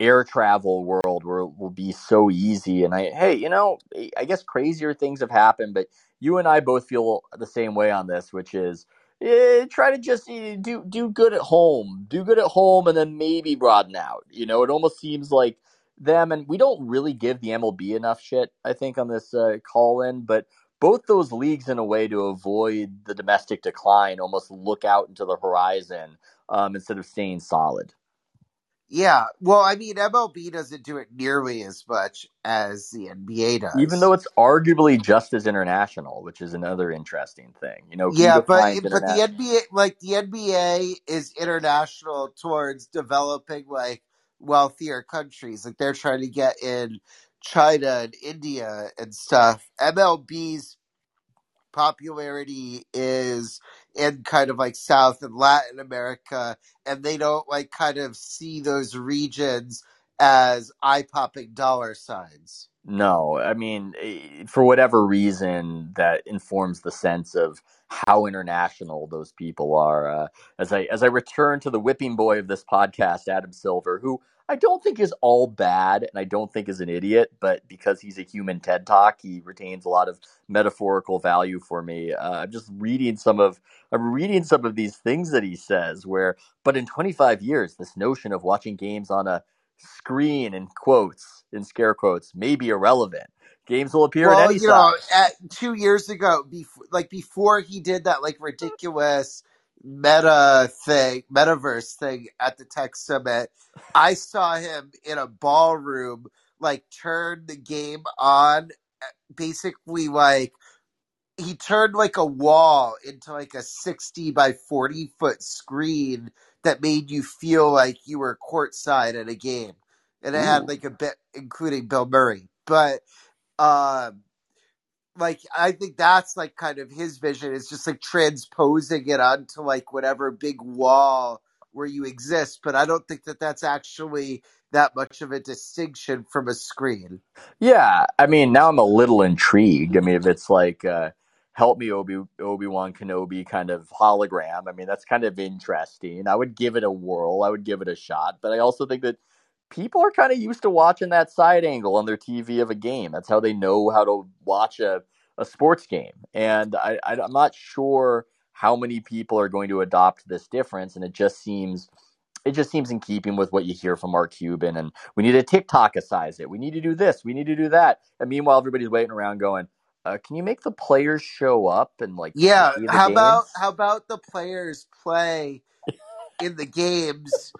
air travel world where it will be so easy. And I, hey, you know, I guess crazier things have happened, but you and I both feel the same way on this, which is eh, try to just eh, do do good at home, do good at home, and then maybe broaden out. You know, it almost seems like them, and we don't really give the MLB enough shit. I think on this uh, call in, but both those leagues, in a way, to avoid the domestic decline, almost look out into the horizon um, instead of staying solid. Yeah, well, I mean, MLB doesn't do it nearly as much as the NBA does, even though it's arguably just as international, which is another interesting thing. You know, yeah, but but the NBA, like the NBA, is international towards developing like wealthier countries. Like they're trying to get in China and India and stuff. MLB's popularity is in kind of like South and Latin America, and they don't like kind of see those regions as eye popping dollar signs. No, I mean, eh, for whatever reason, that informs the sense of how international those people are. Uh, as I as I return to the whipping boy of this podcast, Adam Silver, who I don't think is all bad, and I don't think is an idiot, but because he's a human TED Talk, he retains a lot of metaphorical value for me. Uh, I'm just reading some of I'm reading some of these things that he says. Where, but in 25 years, this notion of watching games on a screen in quotes in scare quotes may be irrelevant. Games will appear well, at any you know, at two years ago, before like before he did that like ridiculous meta thing, metaverse thing at the tech summit, I saw him in a ballroom like turn the game on, eh, basically like he turned like a wall into like a 60 by 40 foot screen that made you feel like you were courtside at a game. And it Ooh. had like a bit including bill murray. But um like i think that's like kind of his vision is just like transposing it onto like whatever big wall where you exist but i don't think that that's actually that much of a distinction from a screen Yeah, I mean, now I'm a little intrigued. I mean, if it's like uh, help me Obi Obi Wan Kenobi kind of hologram, I mean, that's kind of interesting. I would give it a whirl. I would give it a shot. But I also think that people are kind of used to watching that side angle on their TV of a game. That's how they know how to watch a, a sports game. And I, I, I'm not sure how many people are going to adopt this difference. And it just seems it just seems in keeping with what you hear from Mark Cuban. And we need to TikTokize it. We need to do this. We need to do that. And meanwhile, everybody's waiting around going, uh, "Can you make the players show up and like yeah how about how about the players play in the games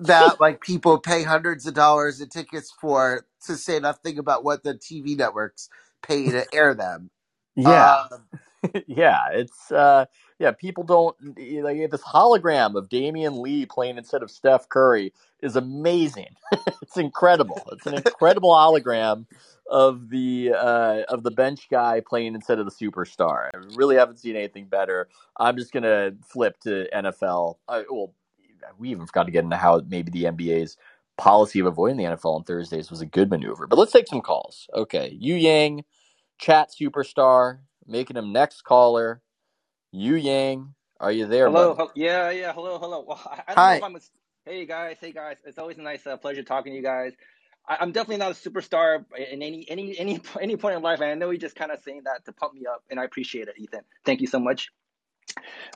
that like people pay hundreds of dollars in tickets for to say nothing about what the TV networks pay to air them. Yeah, Um, yeah. It's uh, yeah. People don't like this hologram of Damion Lee playing instead of Steph Curry is amazing. it's incredible. It's an incredible hologram of the uh, of the bench guy playing instead of the superstar. I really haven't seen anything better. I'm just gonna flip to NFL. Uh, well, we even forgot to get into how maybe the NBA's policy of avoiding the NFL on Thursdays was a good maneuver. But let's take some calls. Okay, Yu Yang, chat superstar, making him next caller. Yu Yang, are you there, Hello, yeah, yeah, hello, hello. Well, I, I don't know hi. if I'm a, hey guys, hey guys. It's always a nice uh, pleasure talking to you guys. I, I'm definitely not a superstar in any any any any point in life, and I know you're just kind of saying that to pump me up, and I appreciate it, Ethan. Thank you so much.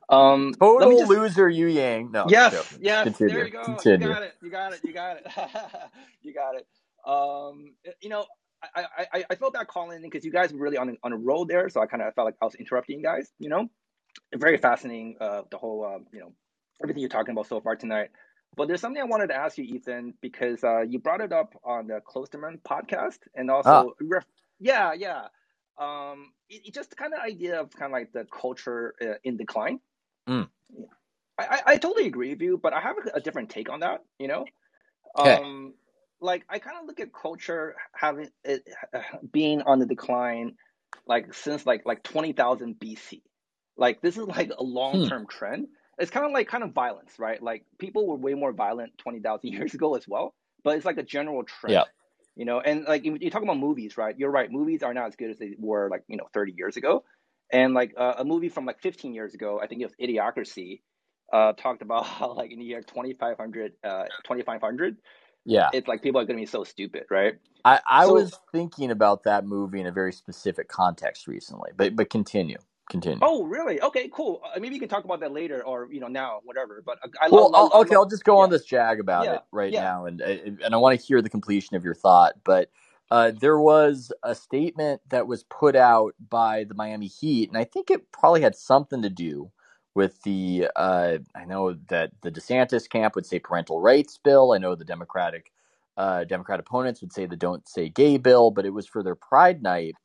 Um, Total just loser, Yu Yang. No, yes, yes, there Continue. you go. You got it. You got it. You got it. you got it. Um, you know, I I I felt bad calling in because you guys were really on a, on a roll there, so I kind of felt like I was interrupting you guys. You know, very fascinating. Uh, the whole uh, you know everything you're talking about so far tonight. But there's something I wanted to ask you, Ethan, because uh, you brought it up on the Klosterman podcast, and Ah, also, ref- yeah, yeah, um, it, it just kind of idea of kind of like the culture uh, in decline. mm, I, I, I totally agree with you, but I have a, a different take on that. You know, okay. um, like I kind of look at culture having it uh, being on the decline, like since like like twenty thousand BC. Like this is like a long Hmm. term trend. It's kind of like kind of violence, right? Like people were way more violent twenty thousand years ago as well, but it's like a general trend. Yeah. You know, and like you you talk about movies, right? You're right. Movies are not as good as they were like you know 30 years ago, and like uh, a movie from like 15 years ago, I think it was Idiocracy, uh, talked about how like in the year 2500, uh, 2500, Yeah. it's like people are gonna be so stupid, right? I, I So was thinking about that movie in a very specific context recently, but but continue, continue. Oh, really? Okay, cool. Uh, maybe you can talk about that later, or you know now, whatever. But I, I Well, love, I'll, okay, love, I'll just go on this jag about yeah, it right yeah. now, and and I want to hear the completion of your thought. But uh, there was a statement that was put out by the Miami Heat, and I think it probably had something to do with the. Uh, I know that the DeSantis camp would say parental rights bill. I know the Democratic uh, Democrat opponents would say the don't say gay bill, but it was for their Pride night,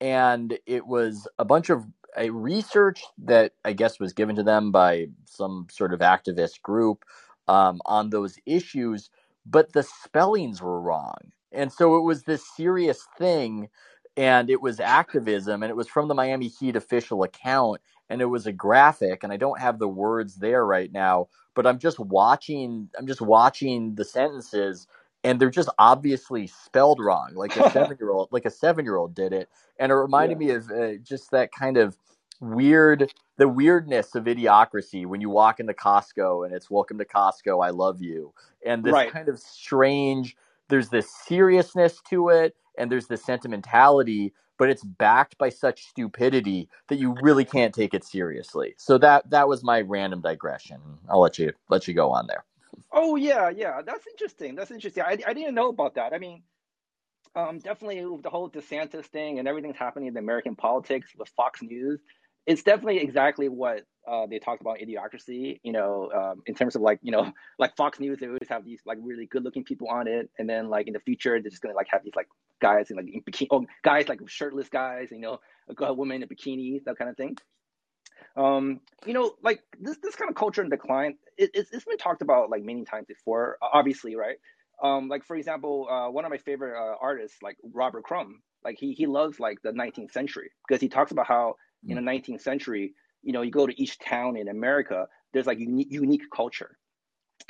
and it was a bunch of a research that I guess was given to them by some sort of activist group um, on those issues, but the spellings were wrong. And so it was this serious thing, and it was activism, and it was from the Miami Heat official account, and it was a graphic, and I don't have the words there right now, but I'm just watching. I'm just watching the sentences, and they're just obviously spelled wrong, like a seven year old, like a seven year old did it, and it reminded yeah, me of uh, just that kind of weird the weirdness of idiocracy when you walk into Costco and it's welcome to Costco, I love you. And this right. kind of strange there's this seriousness to it and there's this sentimentality, but it's backed by such stupidity that you really can't take it seriously. So that that was my random digression. I'll let you let you go on there. Oh yeah, yeah. That's interesting. That's interesting. I I didn't know about that. I mean, um, definitely the whole DeSantis thing and everything's happening in the American politics with Fox News. It's definitely exactly what uh, they talked about idiocracy. You know, um, in terms of like you know like Fox News, they always have these like really good looking people on it, and then like in the future they're just gonna like have these like guys in like in bikini, oh, guys like shirtless guys, you know, a woman in a bikini, that kind of thing. Um, you know, like this this kind of culture in decline, it, it's, it's been talked about like many times before, obviously, right? Um, like for example, uh, one of my favorite uh, artists, like Robert Crumb, like he he loves like the 19th century because he talks about how in the 19th century, you know, you go to each town in America, there's like unique unique culture.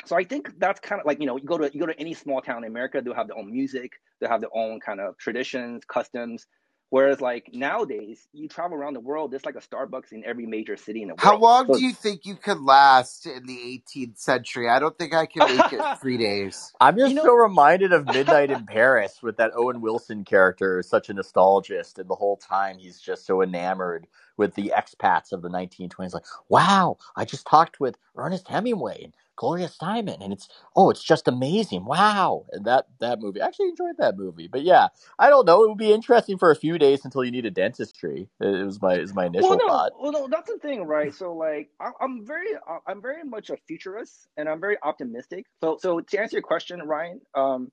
So I think that's kind of like you know you go to you go to any small town in America, they'll have their own music, they'll have their own kind of traditions, customs, Whereas like nowadays, you travel around the world, there's like a Starbucks in every major city in the world. How long so, do you think you could last in the 18th century? I don't think I can make it three days. I'm just you know, so reminded of Midnight in Paris with that Owen Wilson character, such a nostalgist, and the whole time he's just so enamored with the expats of the 1920s. Like, wow, I just talked with Ernest Hemingway. Gloria Steinem, and it's oh, it's just amazing. Wow, and that that movie. I actually enjoyed that movie, but yeah, I don't know. It would be interesting for a few days until you need a dentistry. It was my it was my initial well, no, thought. Well, no, that's the thing, right? So like, I'm very I'm very much a futurist, and I'm very optimistic. So so to answer your question, Ryan, um,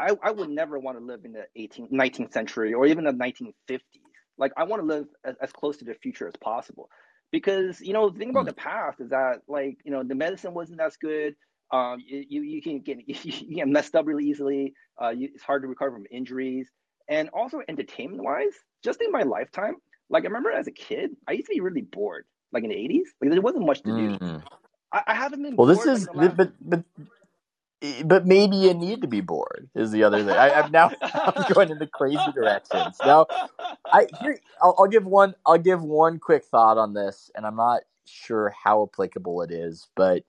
I I would never want to live in the 18th 19th century or even the 1950s. Like I want to live as, as close to the future as possible because you know the thing about mm. the past is that like you know the medicine wasn't as good. Um you you can get you get messed up really easily. Uh you, it's hard to recover from injuries. And also entertainment wise just in my lifetime like i remember as a kid i used to be really bored like in the 80s like there wasn't much to do. Mm. I, I, haven't been well this is like but but but maybe you need to be bored is the other thing. I, am now I'm going into crazy directions. Now, I here I'll, I'll, give one I'll give one quick thought on this, and I'm not sure how applicable it is, but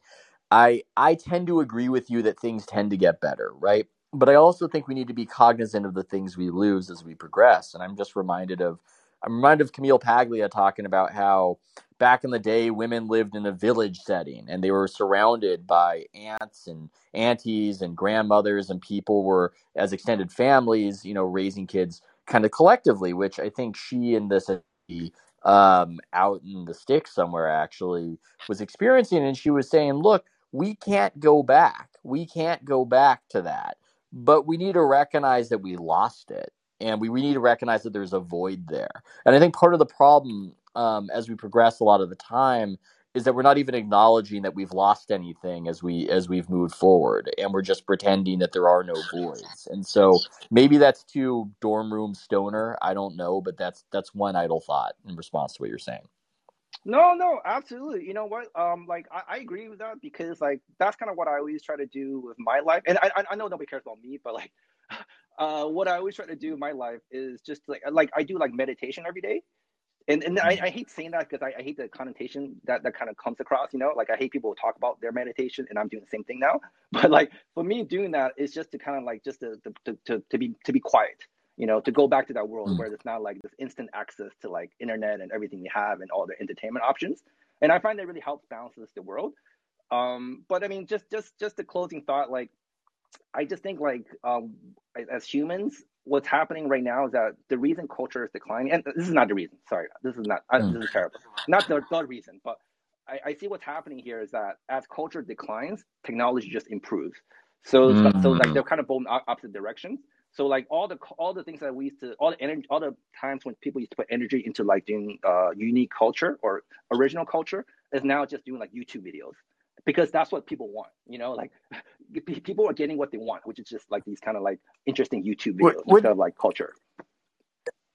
I I tend to agree with you that things tend to get better, right? But I also think we need to be cognizant of the things we lose as we progress, and I'm just reminded of I'm reminded of Camille Paglia talking about how back in the day women lived in a village setting and they were surrounded by aunts and aunties and grandmothers and people were as extended families, you know, raising kids kind of collectively, which I think she and this um, out in the sticks somewhere actually was experiencing. And she was saying, look, we can't go back. We can't go back to that. But we need to recognize that we lost it and we, we need to recognize that there's a void there. And I think part of the problem um, as we progress a lot of the time is that we're not even acknowledging that we've lost anything as we as we've moved forward and we're just pretending that there are no voids. And so maybe that's too dorm room stoner i don't know but that's that's one idle thought in response to what you're saying. No no absolutely. You know what? Um like i, I agree with that because like that's kind of what i always try to do with my life and i i know nobody cares about me but like uh, what I always try to do in my life is just like like I do like meditation every day, and and I, I hate saying that because I, I, hate the connotation that that kind of comes across. You know, like I hate people who talk about their meditation, and I'm doing the same thing now. But like for me, doing that is just to kind of like just to to to, to be to be quiet. You know, to go back to that world mm. where there's not like this instant access to like internet and everything we have and all the entertainment options. And I find that really helps balances the world. Um, but I mean, just just just the closing thought, like I just think like um, as humans, what's happening right now is that the reason culture is declining, and this is not the reason. Sorry, this is not mm. this is terrible. Not the, the reason, but I, I, see what's happening here is that as culture declines, technology just improves. So mm. so like they're kind of both opposite directions. So like all the all the things that we used to all the energy all the times when people used to put energy into like doing uh, unique culture or original culture is now just doing like YouTube videos because that's what people want. You know, like people are getting what they want, which is just like these kind of like interesting YouTube videos what, what, instead of like culture.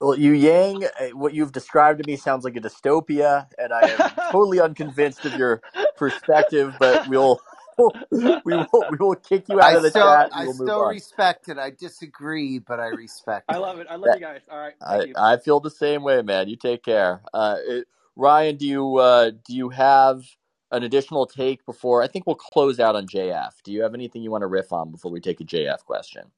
Well, you Yang, uh, what you've described to me sounds like a dystopia, and I am totally unconvinced of your perspective. But we'll we will we will kick you out I of the still, chat. I still respect it. I disagree, but I respect. I love it. I love that, you guys. All right. I. I feel the same way, man. You take care. Uh, it, Ryan, do you uh, do you have an additional take before I think we'll close out on JF. Do you have anything you want to riff on before we take a JF question?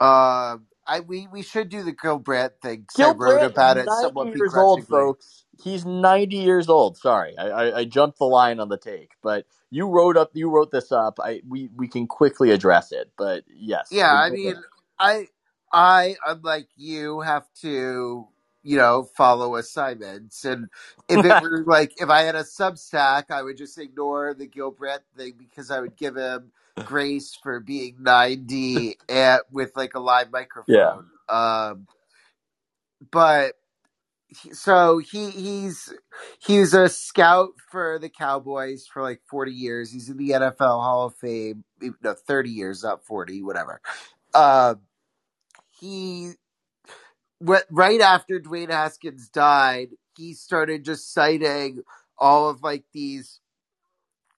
Uh, I we we should do the Gil Brandt thing. Gil I wrote about it somewhat years old, folks. He's ninety years old. Sorry, I, I, I, jumped the line on the take, but you wrote up you wrote this up. I we we can quickly address it, but yes. Yeah, I mean, I I unlike you have to you know, follow assignments. And if it were like, if I had a Substack, I would just ignore the Gil Brandt thing because I would give him grace for being 90 at, with like a live microphone. Um, but so he he's he's a scout for the Cowboys for like 40 years. He's in the NFL Hall of Fame. No, 30 years, not 40, whatever. Um, he right after Dwayne Haskins died, he started just citing all of like these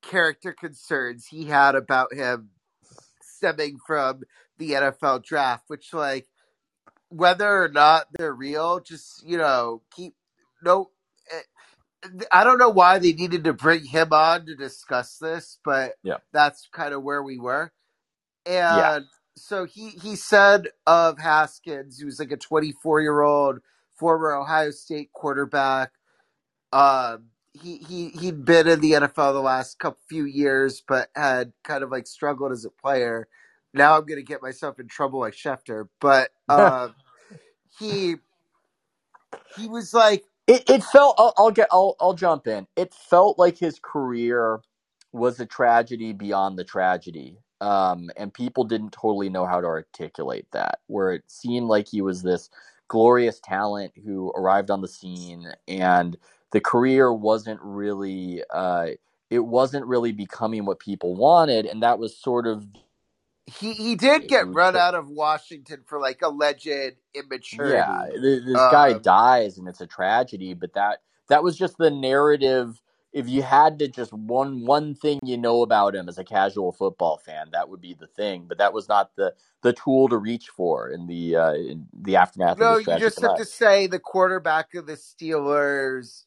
character concerns he had about him stemming from the NFL draft, which like whether or not they're real, just you know, keep no. eh, I don't know why they needed to bring him on to discuss this, but Yeah. that's kind of where we were. And Yeah. So he he said of Haskins, he was like a 24 year old former Ohio State quarterback. Um, he he he'd been in the NFL the last couple few years, but had kind of like struggled as a player. Now I'm gonna get myself in trouble like Schefter, but um, he he was like It it felt. I'll, I'll get. I'll I'll jump in. It felt like his career was a tragedy beyond the tragedy, um, and people didn't totally know how to articulate that. Where it seemed like he was this glorious talent who arrived on the scene, and the career wasn't really. Uh, it wasn't really becoming what people wanted, and that was sort of he he did get run out of Washington for like alleged immaturity. Yeah, th- this guy Um, dies and it's a tragedy, but that that was just the narrative. If you had to just one one thing you know about him as a casual football fan, that would be the thing. But that was not the the tool to reach for in the uh, in the aftermath No, you just have to say the quarterback of the Steelers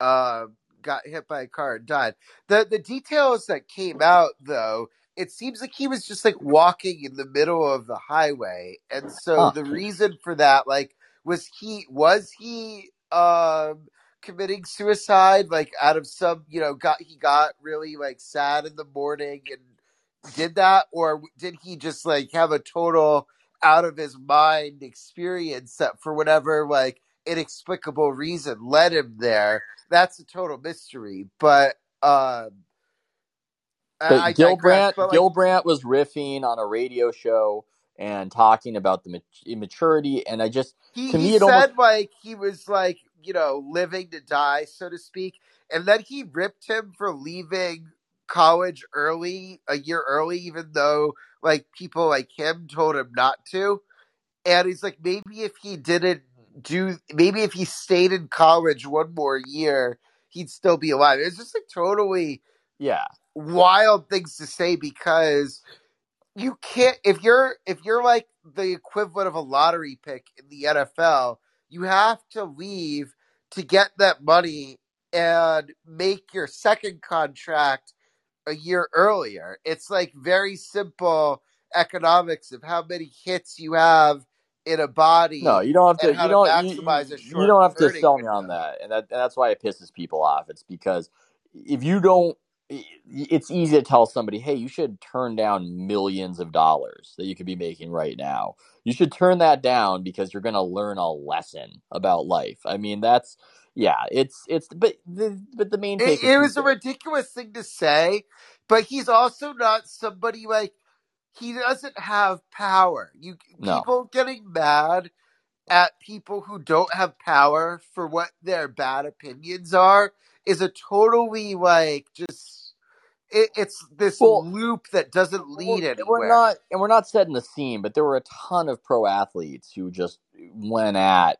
uh, got hit by a car and died. The the details that came out though, it seems like he was just like walking in the middle of the highway, and so Huh. the reason for that, like, was he was he um committing suicide like out of some you know got he got really like sad in the morning and did that? Or did he just like have a total out of his mind experience that for whatever like inexplicable reason led him there? That's a total mystery but um I, But I Gil digress Brandt, but like Gil Brandt was riffing on a radio show and talking about the mat- immaturity, and I just he, to me he said almost like he was like you know living to die so to speak. And then he ripped him for leaving college early a year early even though like people like him told him not to. And he's like maybe if he didn't do maybe if he stayed in college one more year he'd still be alive. It's just like totally yeah. wild things to say because you can't if you're if you're like the equivalent of a lottery pick in the NFL, you have to leave to get that money and make your second contract a year earlier. It's like very simple economics of how many hits you have in a body. No, you don't have to. You don't. You, maximize a you, short you don't have to sell me on that, and that and that's why it pisses people off. It's because if you don't, it's easy to tell somebody, "Hey, you should turn down millions of dollars that you could be making right now. You should turn that down because you're going to learn a lesson about life." I mean, that's yeah. It's it's but the but the main It, it was a ridiculous thing to say, but he's also not somebody like he doesn't have power. You no. people getting mad at people who don't have power for what their bad opinions are is a totally like just it, it's this Well, loop that doesn't Well, lead and we're not, and we're not setting the scene, but there were a ton of pro athletes who just went at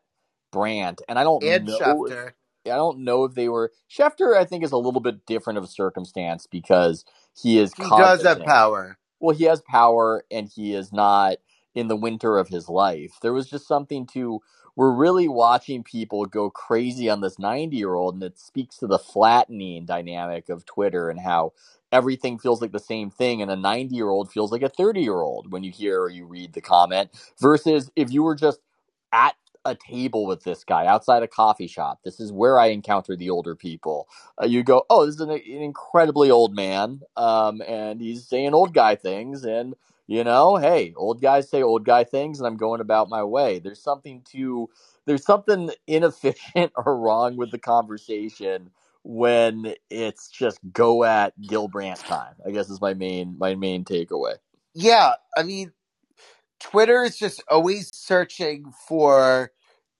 Brandt, and I don't And know. Schefter, I don't know if they were Schefter. I think is a little bit different of a circumstance because he is he does have power. Well, he has power, and he is not in the winter of his life. There was just something to. We're really watching people go crazy on this 90 year old, and it speaks to the flattening dynamic of Twitter and how everything feels like the same thing, and a 90 year old feels like a 30 year old when you hear or you read the comment. Versus if you were just at a table with this guy outside a coffee shop, this is where I encounter the older people. Uh, you go, oh, this is an, an incredibly old man, um, and he's saying old guy things, and you know, hey, old guys say old guy things, and I'm going about my way. There's something to there's something inefficient or wrong with the conversation when it's just go at Gil Brandt time. I guess is my main my main takeaway. Yeah, I mean, Twitter is just always searching for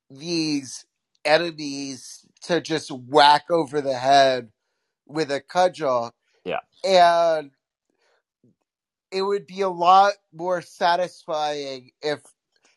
these enemies to just whack over the head with a cudgel. Yeah. And it would be a lot more satisfying if,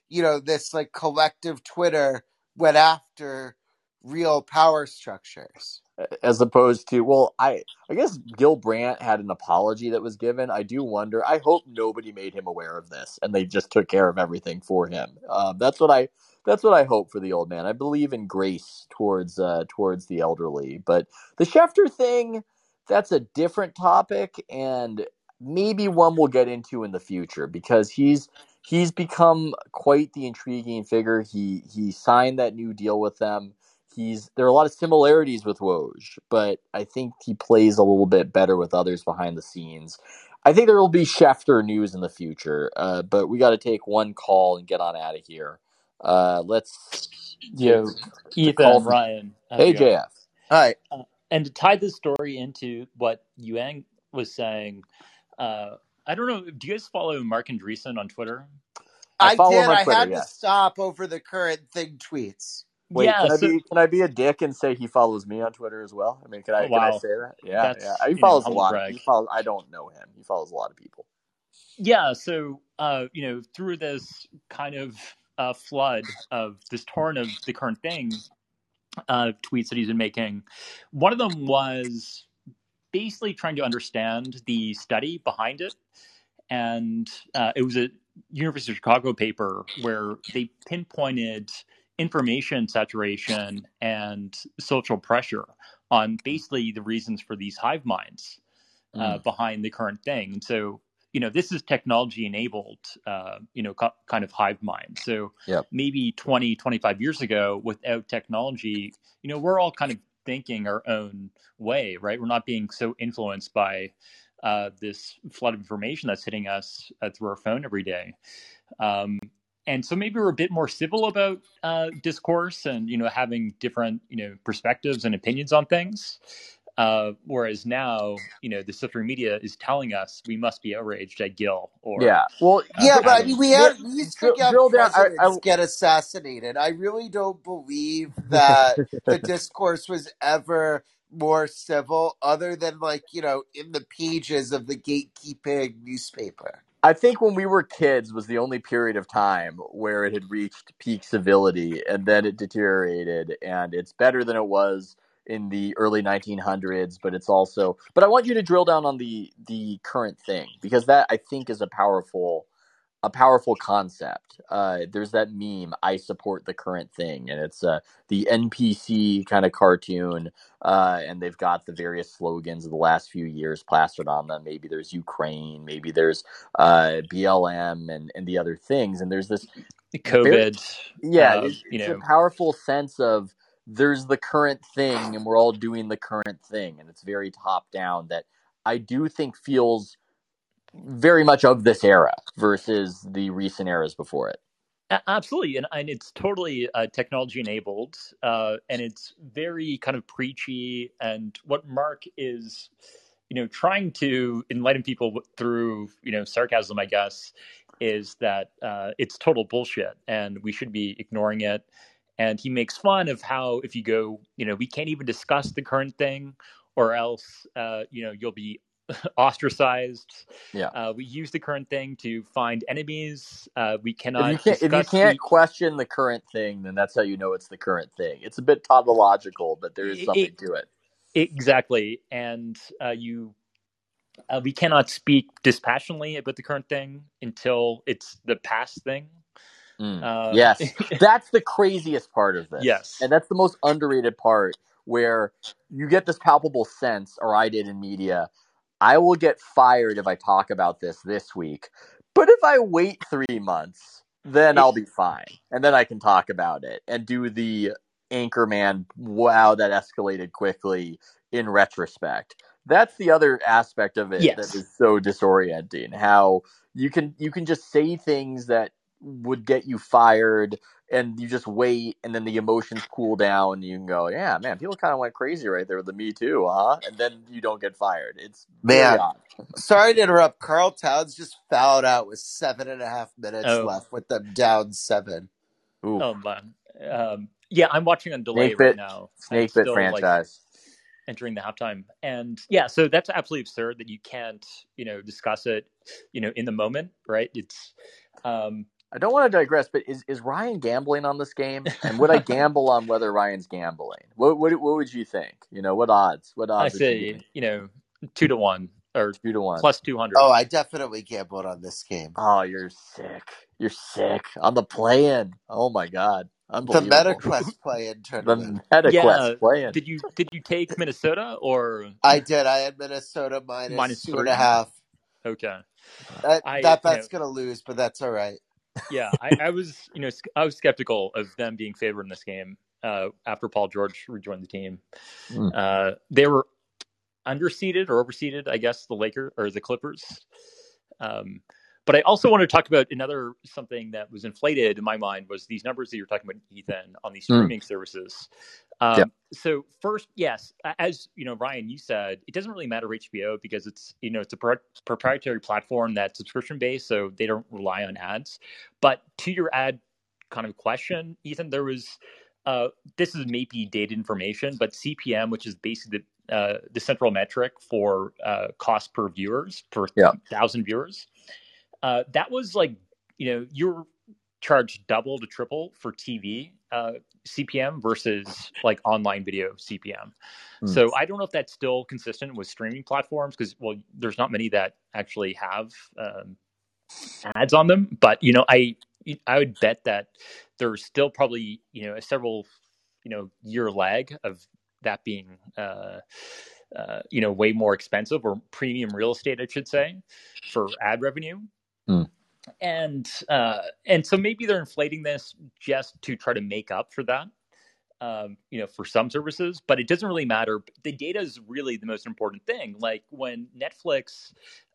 you know, this like collective Twitter went after real power structures. As opposed to well i i guess gil brandt had an apology that was given. I do wonder i hope nobody made him aware of this and they just took care of everything for him. Um, that's what i that's what i hope for the old man. I believe in grace towards uh towards the elderly but the schefter thing that's a different topic and maybe one we'll get into in the future because he's he's become quite the intriguing figure he he signed that new deal with them he's there are a lot of similarities with Woj, but I think he plays a little bit better with others behind the scenes. I think there will be Schefter news in the future, uh, but we got to take one call and get on out of here. Uh, let's, you know, Ethan call- Ryan. how's hey? JF. Hi. Uh, and to tie this story into what Yu Yang was saying, uh, I don't know. Do you guys follow Marc Andreessen on Twitter? I I, follow did. him on I had yeah. to stop over the current thing tweets. Wait, yeah, can I be can I be a dick and say he follows me on Twitter as well? I mean, can I Oh, can I say that? Yeah, That's, yeah. He you know, follows a lot. brag. He follows. I don't know him. He follows a lot of people. Yeah, so uh, you know, through this kind of uh, flood of this torrent of the current thing uh, tweets that he's been making, one of them was basically trying to understand the study behind it, and uh, it was a University of Chicago paper where they pinpointed information saturation and social pressure on basically the reasons for these hive minds uh, behind the current thing. And so, you know, this is technology enabled, uh, you know, co- kind of hive mind. So Yep. maybe 20, 25 years ago, without technology, you know, we're all kind of thinking our own way, right? We're not being so influenced by uh, this flood of information that's hitting us uh, through our phone every day. Um, and so maybe we're a bit more civil about uh, discourse and you know having different you know perspectives and opinions on things. Uh, whereas now, you know, the social media is telling us we must be outraged at Gil or Yeah. Well, Yeah, Uh, but I mean, we had we used to have drill down- I- I- get assassinated. I really don't believe that the discourse was ever more civil, other than like you know in the pages of the gatekeeping newspaper. I think when we were kids was the only period of time where it had reached peak civility and then it deteriorated and it's better than it was in the early 1900s but it's also but I want you to drill down on the the current thing because that I think is a powerful a powerful concept. Uh, there's that meme, I support the current thing, and it's uh, the NPC kind of cartoon, uh, and they've got the various slogans of the last few years plastered on them. Maybe there's Ukraine, maybe there's uh, BLM, and, and the other things, and there's this COVID. yeah, uh, it's, you it's know, a powerful sense of there's the current thing, and we're all doing the current thing, and it's very top down. That I do think feels very much of this era versus the recent eras before it. Absolutely, and, and it's totally uh, technology enabled, uh, and it's very kind of preachy. And what Mark is, you know, trying to enlighten people through, you know, sarcasm, I guess, is that uh, it's total bullshit, and we should be ignoring it. And he makes fun of how if you go, you know, we can't even discuss the current thing, or else, uh, you know, you'll be ostracized. Yeah. Uh, we use the current thing to find enemies. Uh, we If cannot. you can't, if you can't the- question the current thing, then that's how you know it's the current thing. It's a bit tautological, but there is something it- to it. Exactly, and uh, you, uh, we cannot speak dispassionately about the current thing until it's the past thing. Mm. Uh, Yes, that's the craziest part of this. Yes. and that's the most underrated part, where you get this palpable sense, or I did in media. I will get fired if I talk about this this week, but if I wait three months, then I'll be fine, and then I can talk about it and do the anchorman. Wow, that escalated quickly in retrospect. that's the other aspect of it Yes. that is so disorienting. How you can you can just say things that would get you fired, and you just wait, and then the emotions cool down, and you can go, yeah, man, people kind of went crazy right there with the Me Too, huh? And then you don't get fired. It's Man. Sorry to interrupt. Karl Towns just fouled out with seven and a half minutes Oh. left with them down seven. Ooh, Oh man. Um, yeah, I'm watching on delay Snake right bit- now. snake bit still, like, franchise. entering the halftime and yeah so that's absolutely absurd that you can't you know discuss it you know in the moment right it's um I don't want to digress, but is, is Ryan gambling on this game? And would I gamble on whether Ryan's gambling? What what what would you think? You know, what odds? What odds? would you say me? you know two to one or two to one. plus 200 Oh, I definitely gambled on this game. Oh, you're sick. You're sick on the play-in. Oh my god, The unbelievable. MetaQuest play-in the tournament. MetaQuest Yeah, play-in. did you did you take minnesota or I did. I had Minnesota minus, Minus two and a half. okay That, I- that you bet's gonna lose, but that's all right. Yeah I, I was you know i was skeptical of them being favored in this game uh after paul george rejoined the team Hmm. uh they were underseeded or overseeded i guess the lakers or the clippers um but i also want to talk about another something that was inflated in my mind was these numbers that you're talking about ethan on these Hmm. streaming services um Yeah. so first yes as you know ryan you said it doesn't really matter hbo because it's you know it's a pro- proprietary platform that's subscription based so they don't rely on ads but to your ad kind of question ethan there was uh, this is maybe data information, but CPM, which is basically the, uh, the central metric for uh, cost per viewers per Yeah. thousand viewers, uh, that was like you know you're charged double to triple for TV uh, CPM versus like online video CPM. Hmm. So I don't know if that's still consistent with streaming platforms because well, there's not many that actually have um, ads on them. But you know, I I would bet that there's still probably you know a several you know year lag of that being uh, uh, you know way more expensive or premium real estate, I should say, for ad revenue. Hmm. And uh, and so maybe they're inflating this just to try to make up for that um, you know, for some services, but it doesn't really matter. The data is really the most important thing. Like when Netflix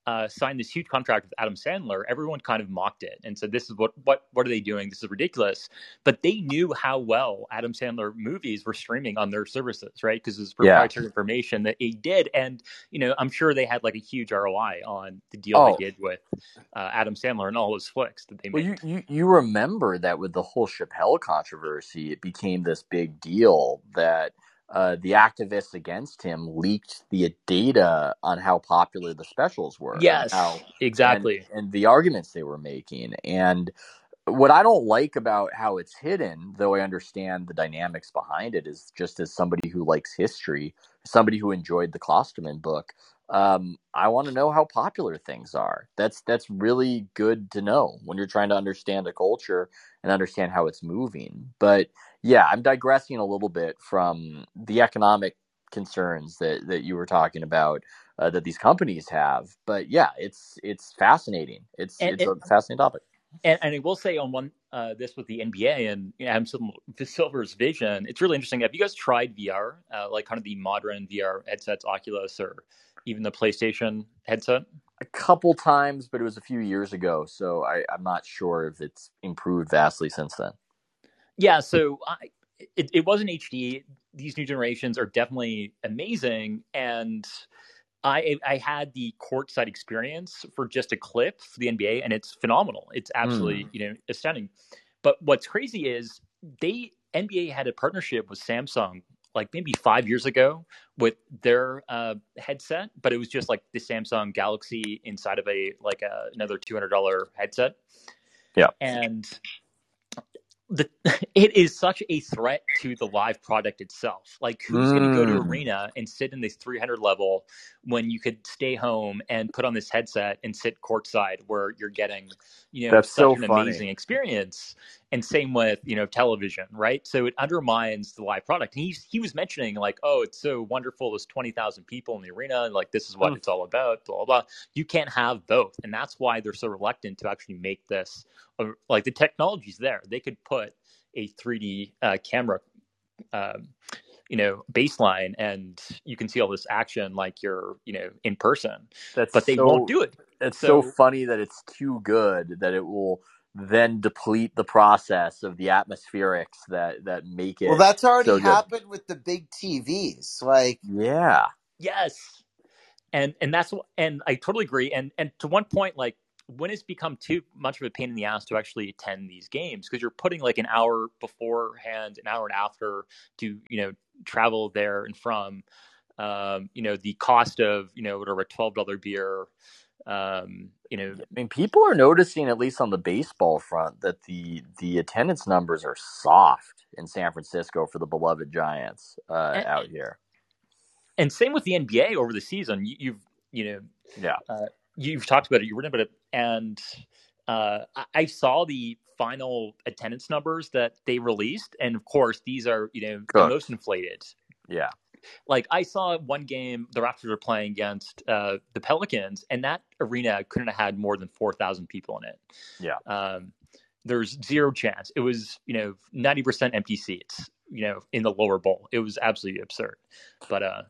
uh, signed this huge contract with Adam Sandler, everyone kind of mocked it and said, "This is what what what are they doing? This is ridiculous." But they knew how well Adam Sandler movies were streaming on their services, right? Because it's Yeah. proprietary information that they did, and you know, I'm sure they had like a huge ROI on the deal Oh. they did with uh, Adam Sandler and all those flicks that they Well, made. you, you you remember that with the whole Chappelle controversy, it became this big deal that uh, the activists against him leaked the data on how popular the specials were. and yes, how exactly. and, and the arguments they were making. And what I don't like about how it's hidden, though I understand the dynamics behind it, is just as somebody who likes history, somebody who enjoyed the Klosterman book, um, I want to know how popular things are. That's that's really good to know when you're trying to understand a culture and understand how it's moving. But yeah, I'm digressing a little bit from the economic concerns that that you were talking about uh, that these companies have. But yeah, it's it's fascinating. It's And it's a fascinating topic. And, and I will say on one uh, this with the NBA and you know, Adam Silver's vision, it's really interesting. Have you guys tried VR, uh, like kind of the modern VR headsets, Oculus, or even the PlayStation headset? A couple times, but it was a few years ago, so I, I'm not sure if it's improved vastly since then. Yeah, so I, it, it wasn't HD. These new generations are definitely amazing, and I I had the courtside experience for just a clip for the NBA, and it's phenomenal. It's absolutely hmm. you know astounding. But what's crazy is they NBA had a partnership with Samsung like maybe five years ago with their uh, headset, but it was just like the Samsung Galaxy inside of a like a, another two hundred dollar headset. Yeah. and the it is such a threat to the live product itself. Like, who's going to go to Mm. arena and sit in this 300 level when you could stay home and put on this headset and sit courtside where you're getting, you know, That's such so an funny. amazing experience. And same with you know television, right? So it undermines the live product. And he's he was mentioning like, oh, it's so wonderful. There's 20,000 people in the arena, and like this is what Mm. it's all about. Blah blah. blah. You can't have both, and that's why they're so reluctant to actually make this. Like the technology's there, they could put a 3D uh, camera um, you know baseline and you can see all this action like you're you know in person That's but they so, won't do it It's so, So- funny that it's too good that it will then deplete the process of the atmospherics that that make it. Well, that's already so happened with the big TVs. Like, yeah. yes and and that's wh- and i totally agree and and to one point like when it's become too much of a pain in the ass to actually attend these games because you're putting like an hour beforehand an hour and after to you know travel there and from um you know the cost of you know whatever a $12 beer um you know I mean, people are noticing, at least on the baseball front, that the the attendance numbers are soft in San Francisco for the beloved Giants uh, And- out here. and same with the nba over the season you, you've you know Yeah. you've talked about it, you've written about it, and uh, I, I saw the final attendance numbers that they released, and of course, these are you know the most inflated. Yeah. Like I saw one game, the Raptors were playing against uh, the Pelicans, and that arena couldn't have had more than four thousand people in it. Yeah. Um, there's zero chance. It was you know ninety percent empty seats. You know, in the lower bowl, it was absolutely absurd. But uh,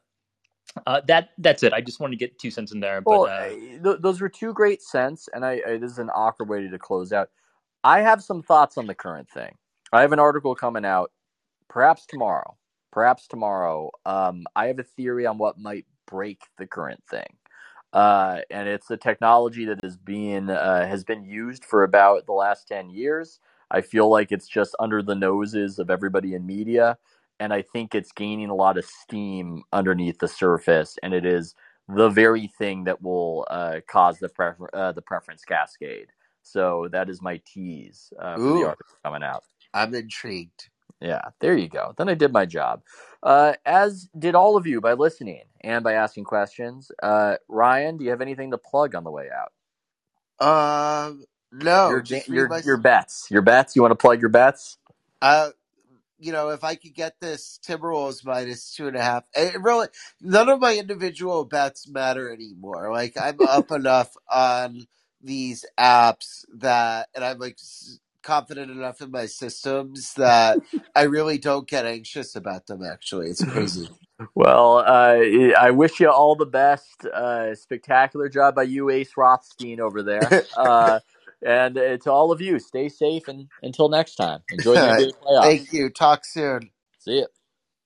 uh, that that's it. I just wanted to get two cents in there. But Well, uh, th- those were two great cents, and I, I this is an awkward way to close out. I have some thoughts on the current thing. I have an article coming out, perhaps tomorrow. Perhaps tomorrow. Um, I have a theory on what might break the current thing, uh, and it's a technology that is being uh, has been used for about the last ten years. I feel like it's just under the noses of everybody in media, and I think it's gaining a lot of steam underneath the surface, and it is the very thing that will uh, cause the prefer- uh, the preference cascade. So that is my tease uh, for Ooh. the article coming out. I'm intrigued. Yeah, there you go. Then I did my job, uh, as did all of you by listening and by asking questions. Uh, Ryan, do you have anything to plug on the way out? Um, no, your, your, my- your bets. Your bets. You want to plug your bets? Uh, you know, if I could get this Timberwolves minus two and a half, it really none of my individual bets matter anymore. Like I'm up enough on these apps that, and I'm like confident enough in my systems that I really don't get anxious about them. Actually, it's crazy. Well, uh, I wish you all the best. Uh, spectacular job by you, Ace Rothstein, over there. Uh, and uh, to all of you, stay safe and until next time. Enjoy the NBA playoffs. Thank you. Talk soon. See ya.